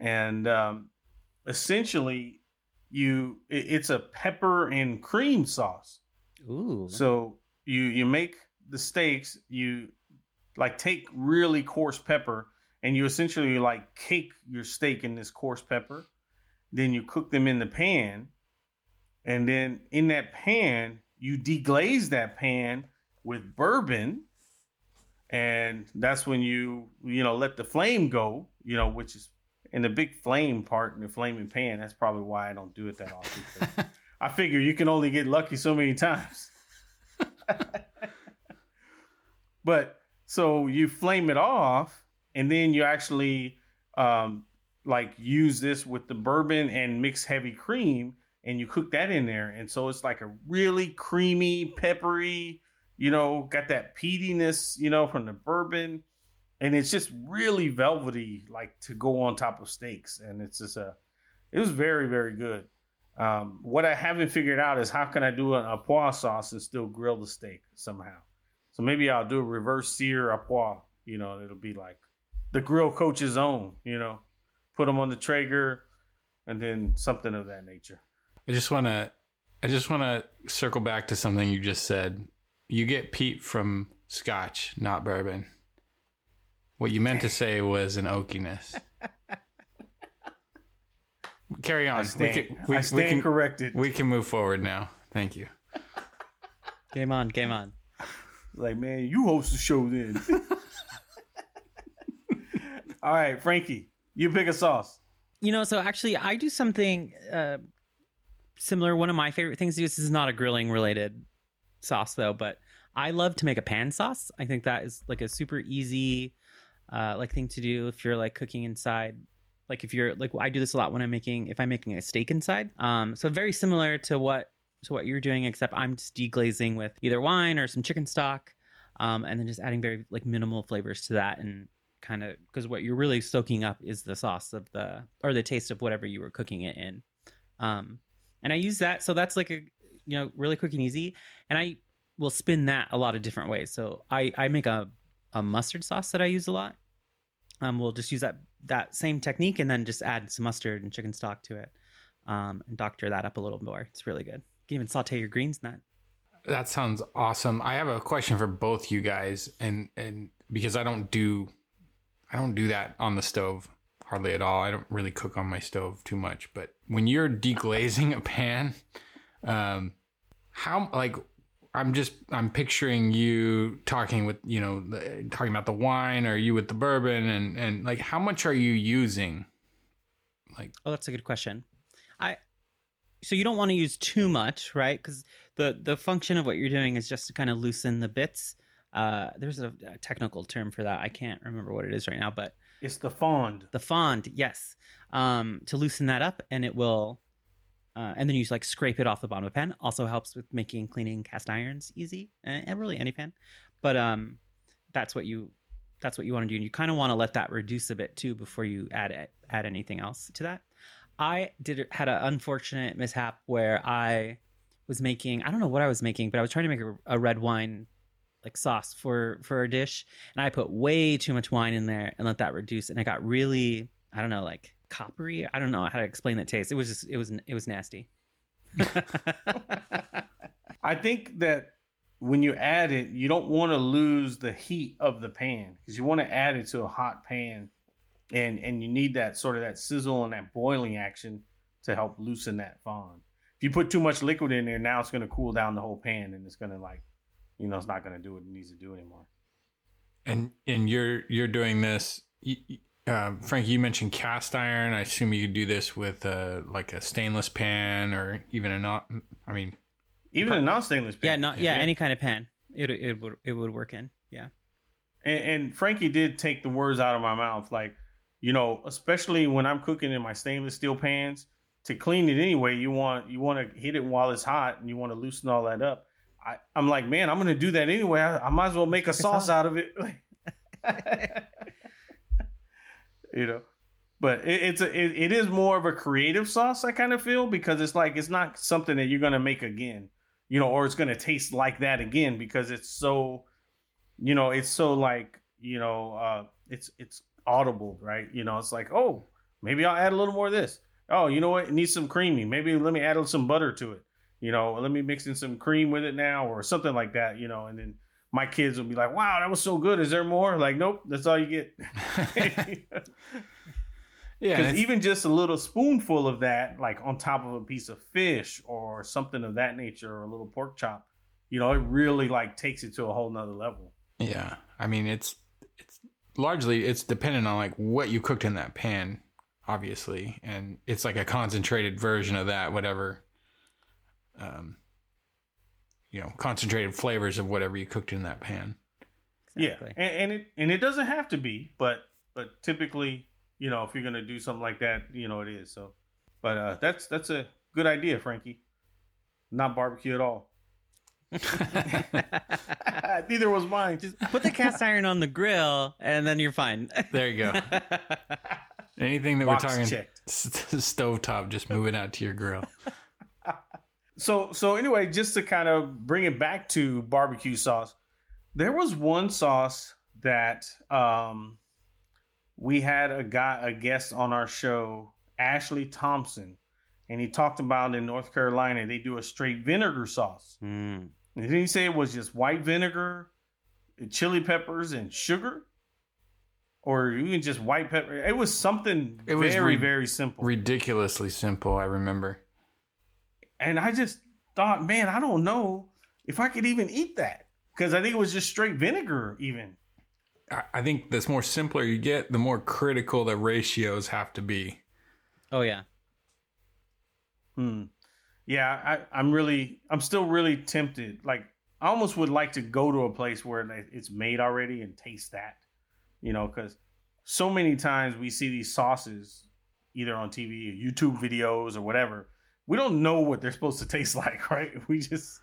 and um, essentially, you it, it's a pepper and cream sauce. Ooh. So you you make the steaks, you like take really coarse pepper and you essentially like cake your steak in this coarse pepper. Then you cook them in the pan. And then in that pan, you deglaze that pan with bourbon. And that's when you, you know, let the flame go, you know, which is in the big flame part in the flaming pan. That's probably why I don't do it that often. I figure you can only get lucky so many times. but so you flame it off, and then you actually um, like use this with the bourbon and mix heavy cream, and you cook that in there, and so it's like a really creamy, peppery, you know, got that peatiness, you know, from the bourbon, and it's just really velvety, like to go on top of steaks, and it's just a, it was very very good. Um, what I haven't figured out is how can I do au poivre sauce and still grill the steak somehow. So maybe I'll do a reverse sear a. You know, it'll be like the grill coach's own. You know, put them on the Traeger, and then something of that nature. I just want to I just want to circle back to something you just said. You get peat from scotch, not bourbon. What you meant to say was an oakiness. Carry on. I stand, we can, we, I we stand can, corrected. we can move forward now. Thank you. Game on, game on. like, man, you host the show then. All right, Frankie, you pick a sauce. You know, so actually, I do something uh, similar. One of my favorite things to do. This is not a grilling related sauce though, but I love to make a pan sauce. I think that is like a super easy uh, like thing to do if you're like cooking inside. Like if you're like I do this a lot when I'm making if I'm making a steak inside. Um, so very similar to what to what you're doing, except I'm just deglazing with either wine or some chicken stock, um, and then just adding very like minimal flavors to that and kind of because what you're really soaking up is the sauce of the or the taste of whatever you were cooking it in um and i use that so that's like a you know really quick and easy and i will spin that a lot of different ways so i i make a a mustard sauce that i use a lot um we'll just use that that same technique and then just add some mustard and chicken stock to it um and doctor that up a little more it's really good you can even saute your greens in that That sounds awesome. I have a question for both you guys, and and because I don't do, I don't do that on the stove hardly at all. I don't really cook on my stove too much. But when you're deglazing a pan, um, how like I'm just I'm picturing you talking with you know the, talking about the wine, or you with the bourbon, and and like how much are you using? Like Oh, that's a good question. I so you don't want to use too much, right? Because the the function of what you're doing is just to kind of loosen the bits. uh, there's a, a technical term for that. I can't remember what it is right now, but It's the fond. the fond, yes, um, to loosen that up, and it will. Uh, and then you like scrape it off the bottom of a pan. Also helps with making cleaning cast irons easy, and, and really any pan. But um, that's what you that's what you want to do, and you kind of want to let that reduce a bit too before you add it, add anything else to that. I did had an unfortunate mishap where I was making I don't know what I was making, but I was trying to make a, a red wine like sauce for for a dish, and I put way too much wine in there and let that reduce, and it got really I don't know like coppery. I don't know how to explain that taste. It was just it was it was nasty. I think that when you add it, you don't want to lose the heat of the pan because you want to add it to a hot pan, and and you need that sort of that sizzle and that boiling action to help loosen that fond. If you put too much liquid in there, now it's going to cool down the whole pan, and it's going to like, you know, it's not going to do what it needs to do anymore. And and you're you're doing this, y- y- uh, Frank. You mentioned cast iron. I assume you could do this with uh, like a stainless pan or even a not. I mean, Even a non-stainless pan. yeah, not yeah, any kind of pan. It it would it would work in. Yeah. And, and Frankie did take the words out of my mouth. Like, you know, especially when I'm cooking in my stainless steel pans, to clean it anyway, you want you want to hit it while it's hot, and you want to loosen all that up. I, I'm like, man, I'm gonna do that anyway. I, I might as well make a sauce out of it. you know, but it, it's a it, it is more of a creative sauce. I kind of feel because it's like it's not something that you're gonna make again, you know, or it's gonna taste like that again because it's so you know it's so like you know uh it's it's audible right? You know it's like oh maybe i'll add a little more of this. Oh you know what? It needs some creamy. Maybe let me add some butter to it. You know let me mix in some cream with it now or something like that you know and then my kids will be like wow that was so good. Is there more? Like nope that's all you get. Yeah, because even just a little spoonful of that like on top of a piece of fish or something of that nature or a little pork chop you know it really like takes it to a whole nother level. Yeah, I mean it's it's largely it's dependent on like what you cooked in that pan, obviously, and it's like a concentrated version of that, whatever. Um, you know, concentrated flavors of whatever you cooked in that pan. Exactly. Yeah, and, and it and it doesn't have to be, but but typically, you know, if you're gonna do something like that, you know, it is. So, but uh, that's that's a good idea, Frankie. Not barbecue at all. Neither was mine. Just put the cast iron on the grill, and then you're fine. There you go. Anything that Box we're talking checked. stove top, just move it out to your grill. So so anyway, just to kind of bring it back to barbecue sauce, there was one sauce that um we had a guy a guest on our show, Ashley Thompson, and he talked about in North Carolina they do a straight vinegar sauce. Mm. And didn't he say it was just white vinegar, chili peppers, and sugar? Or even just white pepper. It was something It was very, very simple. Ridiculously simple, I remember. And I just thought, man, I don't know if I could even eat that because I think it was just straight vinegar. Even I- I think the more simpler you get, the more critical the ratios have to be. Oh yeah. hmm. yeah, I, I'm really, I'm still really tempted. Like, I almost would like to go to a place where it's made already and taste that, you know, because so many times we see these sauces either on TV or YouTube videos or whatever. We don't know what they're supposed to taste like, right? We just,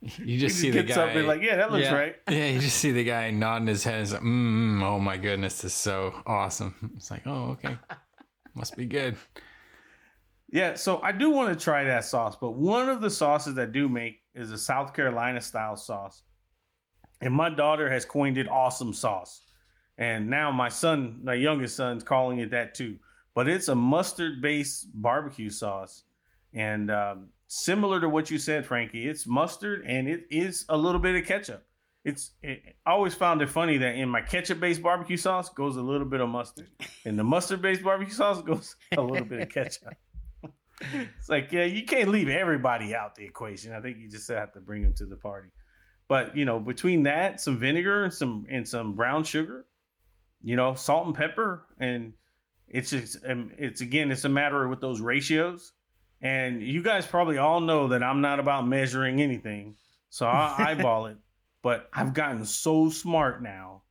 You we just just see the guy like, yeah, that looks Yeah. right. Yeah, you just see the guy nodding his head. It's like, mm, oh my goodness, this is so awesome. It's like, oh, okay. Must be good. Yeah, so I do want to try that sauce, but one of the sauces that I do make is a South Carolina style sauce. And my daughter has coined it awesome sauce. And now my son, my youngest son's calling it that too. But it's a mustard based barbecue sauce. And um, similar to what you said, Frankie, it's mustard and it is a little bit of ketchup. It's it, I always found it funny that in my ketchup based barbecue sauce goes a little bit of mustard. and the mustard based barbecue sauce goes a little bit of ketchup. It's like, yeah, you can't leave everybody out the equation. I think you just have to bring them to the party. But you know, between that, some vinegar and some and some brown sugar, you know, salt and pepper, and it's just um, it's again, it's a matter of with those ratios. And you guys probably all know that I'm not about measuring anything, so I eyeball it. But I've gotten so smart now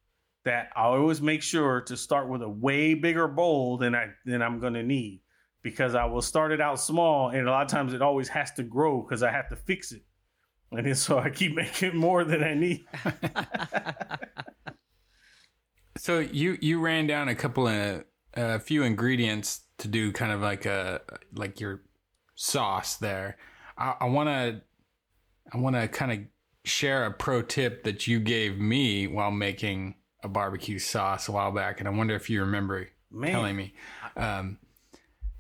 that I always make sure to start with a way bigger bowl than I than I'm gonna need because I will start it out small, and a lot of times it always has to grow because I have to fix it, and then so I keep making more than I need. So you you ran down a couple of a few ingredients to do kind of like a like your sauce there. I want to I want to kind of share a pro tip that you gave me while making a barbecue sauce a while back, and I wonder if you remember Man. telling me. Um,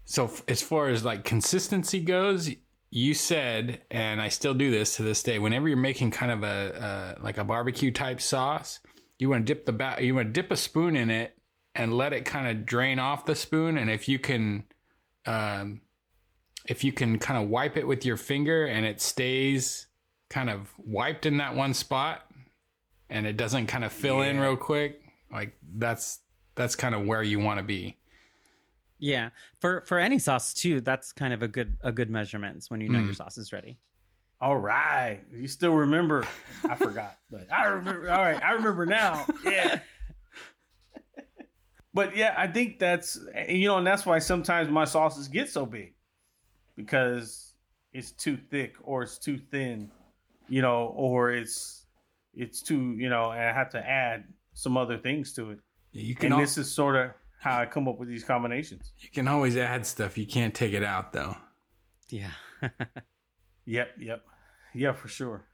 so f- as far as like consistency goes, you said, and I still do this to this day. Whenever you're making kind of a uh, like a barbecue type sauce, you want to dip the ba- you want to dip a spoon in it and let it kind of drain off the spoon, and if you can. Um, if you can kind of wipe it with your finger and it stays kind of wiped in that one spot and it doesn't kind of fill in real quick like that's that's kind of where you want to be Yeah, for for any sauce too, that's kind of a good a good measurement when you know Mm. your sauce is ready. All right, you still remember? I forgot, but I remember. All right, I remember now. Yeah. But yeah, I think that's you know, and that's why sometimes my sauces get so big because it's too thick or it's too thin, you know, or it's it's too you know, and I have to add some other things to it. you can And al- this is sort of how I come up with these combinations. you can always add stuff you can't take it out though Yeah. Yep, yep, yeah, for sure.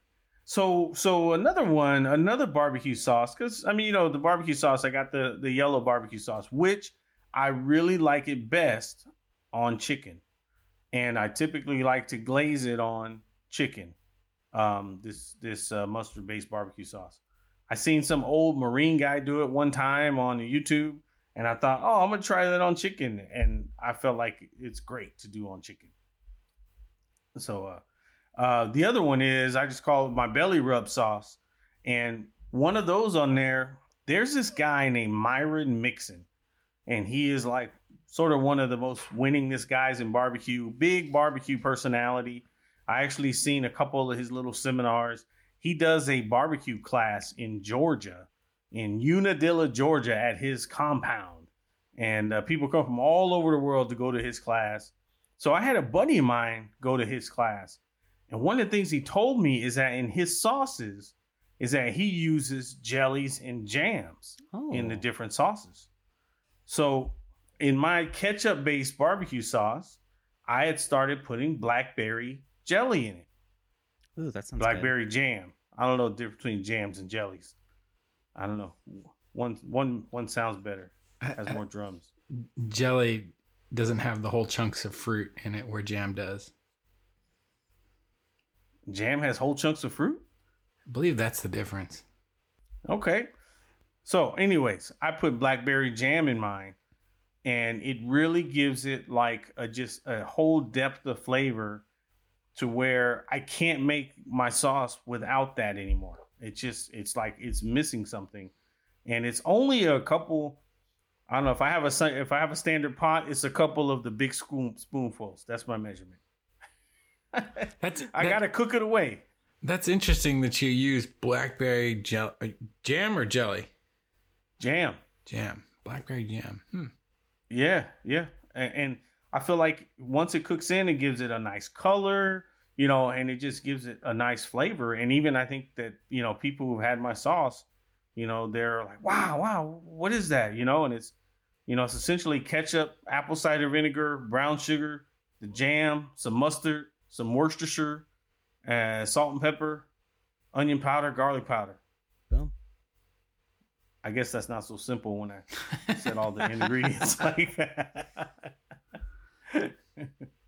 So, so another one, another barbecue sauce, because I mean, you know, the barbecue sauce. I got the the yellow barbecue sauce, which I really like it best on chicken, and I typically like to glaze it on chicken. Um, this this uh, mustard based barbecue sauce. I seen some old Marine guy do it one time on YouTube, and I thought, oh, I'm gonna try that on chicken, and I felt like it's great to do on chicken. So, uh, uh, the other one is I just call it my belly rub sauce, and one of those on there. There's this guy named Myron Mixon, and he is like sort of one of the most winningest guys in barbecue. Big barbecue personality. I actually seen a couple of his little seminars. He does a barbecue class in Georgia, in Unadilla, Georgia, at his compound, and uh, people come from all over the world to go to his class. So I had a buddy of mine go to his class. And one of the things he told me is that in his sauces is that he uses jellies and jams Oh. in the different sauces. So in my ketchup based barbecue sauce, I had started putting blackberry jelly in it. Ooh, that sounds blackberry jam. I don't know the difference between jams and jellies. I don't know. One one one sounds better. Has more drums. jelly doesn't have the whole chunks of fruit in it where jam does Jam has whole chunks of fruit. i believe that's the difference Okay. So, anyways, I put blackberry jam in mine, and it really gives it like a just a whole depth of flavor to where I can't make my sauce without that anymore. It's just it's like it's missing something, and it's only a couple. I don't know if I have a if I have a standard pot, it's a couple of the big spoon, spoonfuls. That's my measurement. that's I that- gotta cook it away. that's interesting that you use blackberry gel- jam or jelly Jam. jam blackberry jam hmm. Yeah, yeah, and, and I feel like once it cooks in, it gives it a nice color, you know, and it just gives it a nice flavor. And even I think that you know people who've had my sauce, you know, they're like, "Wow, wow, what is that?" You know, and it's you know, it's essentially ketchup, apple cider vinegar, brown sugar, the jam, some mustard, some Worcestershire, uh, salt and pepper, onion powder, garlic powder. Boom. I guess that's not so simple when I said all the ingredients like that.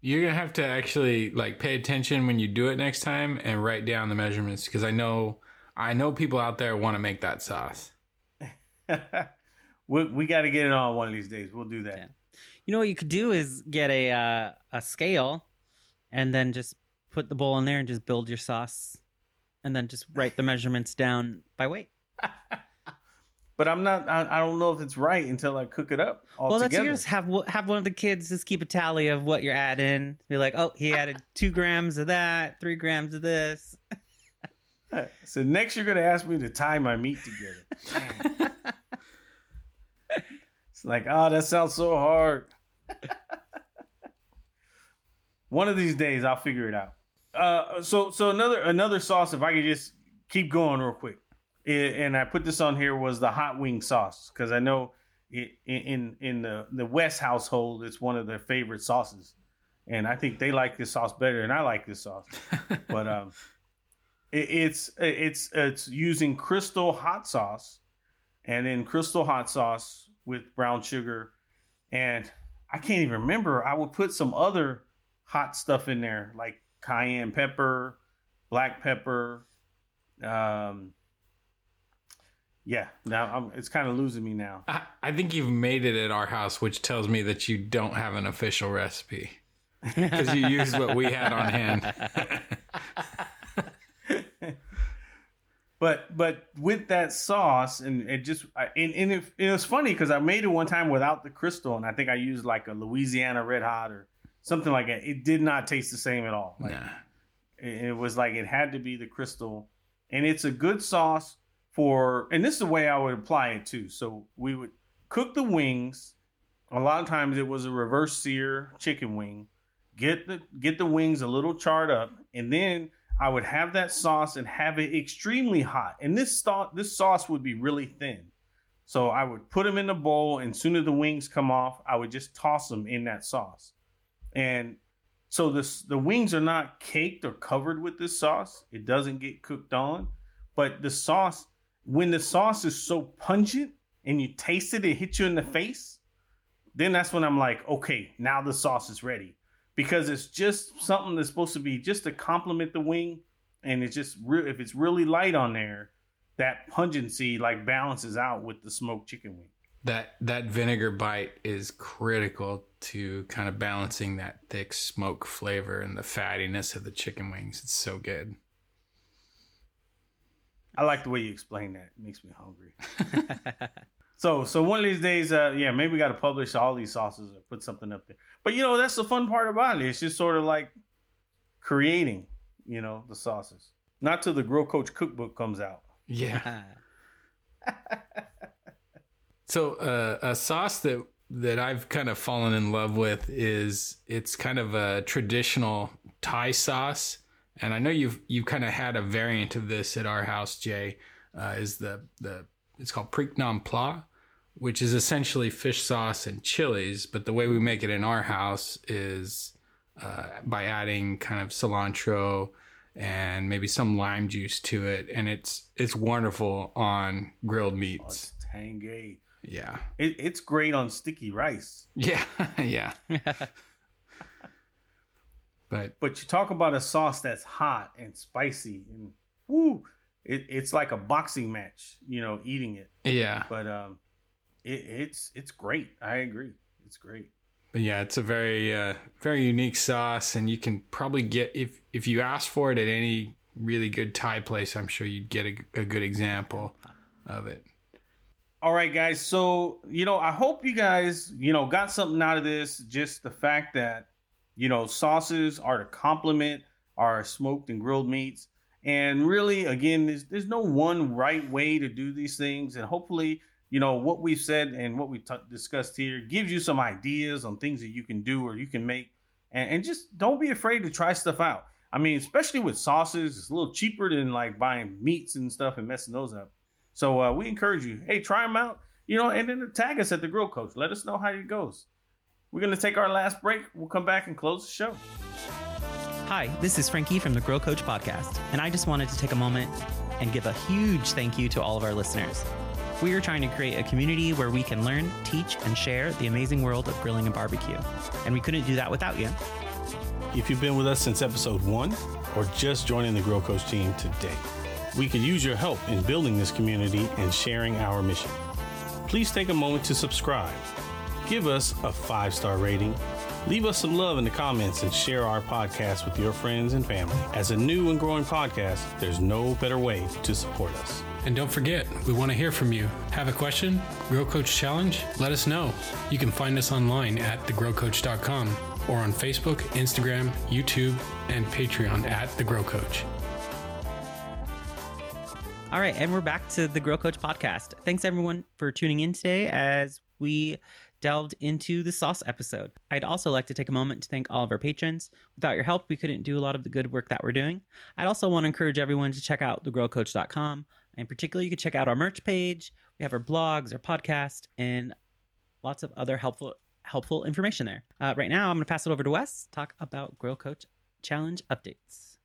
You're gonna have to actually like pay attention when you do it next time and write down the measurements because I know I know people out there want to make that sauce. we we got to get it on one of these days. We'll do that. Yeah. You know what you could do is get a uh, a scale, and then just put the bowl in there and just build your sauce, and then just write the measurements down by weight. But I'm not. I, I don't know if it's right until I cook it up all well, that's together. you just have have one of the kids just keep a tally of what you're adding. Be like, oh, he added two grams of that, three grams of this. So next you're gonna ask me to tie my meat together. it's like, oh, that sounds so hard. One of these days I'll figure it out. Uh, so so another another sauce, if I could just keep going real quick, I- and I put this on here was the hot wing sauce because I know it, in in the the West household it's one of their favorite sauces, and I think they like this sauce better than I like this sauce. but um, it, it's it's it's using crystal hot sauce, and then crystal hot sauce with brown sugar, and I can't even remember. I would put some other hot stuff in there like cayenne pepper, black pepper. Um, yeah, now I'm, it's kind of losing me now. I, I think you've made it at our house, which tells me that you don't have an official recipe because you used what we had on hand. But but with that sauce and it just I- and, and it, it was funny because I made it one time without the crystal and I think I used like a Louisiana Red Hot or something like that. It did not taste the same at all. Like, Nah. it it was like it had to be the crystal and it's a good sauce for and this is the way i would apply it too. So we would cook the wings. A lot of times it was a reverse sear chicken wing. Get the get the wings a little charred up and then i would have that sauce and have it extremely hot. And this sauce this sauce would be really thin. So i would put them in the bowl and soon as the wings come off i would just toss them in that sauce. And so this the wings are not caked or covered with this sauce. It doesn't get cooked on, but the sauce when the sauce is so pungent and you taste it, it hits you in the face. Then that's when I'm like, okay, now the sauce is ready because it's just something that's supposed to be just to complement the wing, and it's just real. If it's really light on there, that pungency like balances out with the smoked chicken wing. That that vinegar bite is critical to kind of balancing that thick smoke flavor and the fattiness of the chicken wings. It's so good. I like the way you explain that. It makes me hungry. so, so one of these days, uh, yeah, maybe we got to publish all these sauces or put something up there. But you know, that's the fun part about it. It's just sort of like creating, you know, the sauces. Not till the Grill Coach cookbook comes out. Yeah. So uh, a sauce that that I've kind of fallen in love with is it's kind of a traditional Thai sauce, and I know you've you've kind of had a variant of this at our house, Jay. Uh, is the the it's called Prik Nam Pla, which is essentially fish sauce and chilies, but the way we make it in our house is uh, by adding kind of cilantro and maybe some lime juice to it, and it's it's wonderful on grilled Oh, meats. it's tangy. Yeah. It, it's great on sticky rice. Yeah, yeah. but But you talk about a sauce that's hot and spicy and woo, it, it's like a boxing match, you know, eating it. yeah, But um, it, it's it's great. I agree. It's great. but yeah, it's a very uh, very unique sauce, and you can probably get if if you ask for it at any really good Thai place, I'm sure you'd get a, a good example of it. All right, guys. So, you know, I hope you guys, you know, got something out of this. Just the fact that, you know, sauces are to complement our smoked and grilled meats. And really, again, there's, there's no one right way to do these things. And hopefully, you know, what we've said and what we t- discussed here gives you some ideas on things that you can do or you can make. And, and just don't be afraid to try stuff out. I mean, especially with sauces, it's a little cheaper than like buying meats and stuff and messing those up. So uh, we encourage you, hey, try them out, you know, and then tag us at the Grill Coach. Let us know how it goes. We're gonna take our last break. We'll come back and close the show. Hi, this is Frankie from the Grill Coach podcast, and I just wanted to take a moment and give a huge thank you to all of our listeners. We are trying to create a community where we can learn, teach, and share the amazing world of grilling and barbecue, and we couldn't do that without you. If you've been with us since episode one or just joining the Grill Coach team today, we could use your help in building this community and sharing our mission. Please take a moment to subscribe, give us a five star rating, leave us some love in the comments, and share our podcast with your friends and family. As a new and growing podcast, there's no better way to support us. And don't forget, we want to hear from you. Have a question? Grill Coach Challenge? Let us know. You can find us online at thegrillcoach.com or on Facebook, Instagram, YouTube, and Patreon at The Grill Coach. All right, and we're back to the Grill Coach podcast. Thanks everyone for tuning in today as we delved into the sauce episode. I'd also like to take a moment to thank all of our patrons. Without your help, we couldn't do a lot of the good work that we're doing. I'd also want to encourage everyone to check out thegrillcoach.com. And particularly, you can check out our merch page. We have our blogs, our podcast, and lots of other helpful helpful information there. Uh, right now, I'm going to pass it over to Wes to talk about Grill Coach Challenge updates.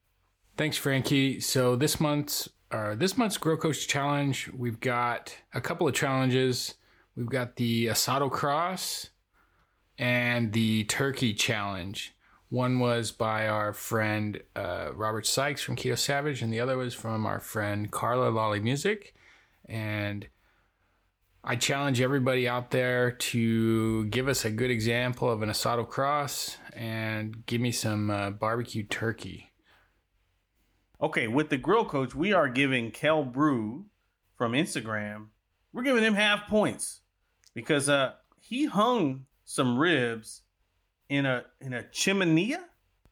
Thanks, Frankie. So this month's uh, this month's Grill Coach Challenge, we've got a couple of challenges. We've got the Asado Cross and the Turkey Challenge. One was by our friend uh, Robert Sikes from Keto Savage, and the other was from our friend Carla Lolly Music. And I challenge everybody out there to give us a good example of an Asado Cross and give me some uh, barbecue turkey. Okay, with the grill coach, we are giving Kel Brew from Instagram. We're giving him half points because uh he hung some ribs in a in a chimenea.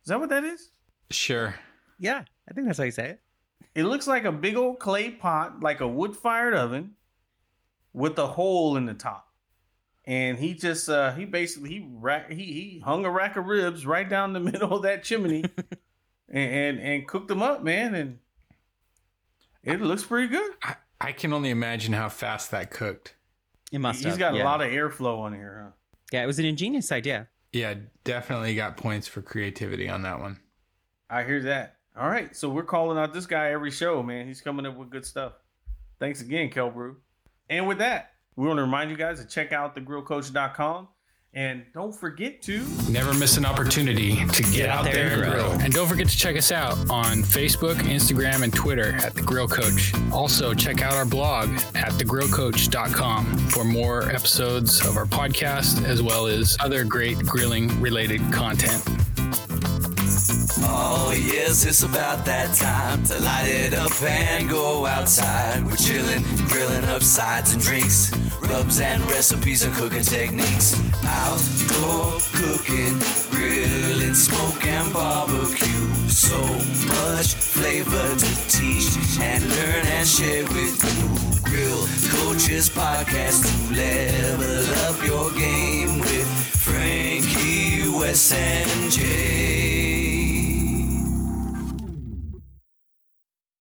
Is that what that is? Sure. Yeah, I think that's how you say it. It looks like a big old clay pot, like a wood fired oven, with a hole in the top. And he just uh he basically he rack he he hung a rack of ribs right down the middle of that chimney and, and and cooked them up, man, and it looks pretty good. I, I can only imagine how fast that cooked. It must He's have. got yeah. a lot of airflow on here, huh? Yeah, it was an ingenious idea. Yeah, definitely got points for creativity on that one. I hear that. All right, so we're calling out this guy every show, man. He's coming up with good stuff. Thanks again, Kelbrew. And with that, we want to remind you guys to check out thegrillcoach.com and don't forget to Never miss an opportunity to get, out, there and grill. And don't forget to check us out on Facebook, Instagram, and Twitter at The Grill Coach. Also, check out our blog at thegrillcoach.com for more episodes of our podcast as well as other great grilling related content. Oh, yes, it's about that time to light it up and go outside. We're chilling, grilling up sides and drinks, rubs and recipes and cooking techniques. Outdoor cooking, grilling, smoke and barbecue. So much flavor to teach and learn and share with you. Grill Coaches Podcast to level up your game with Frankie, Wes, and Jay.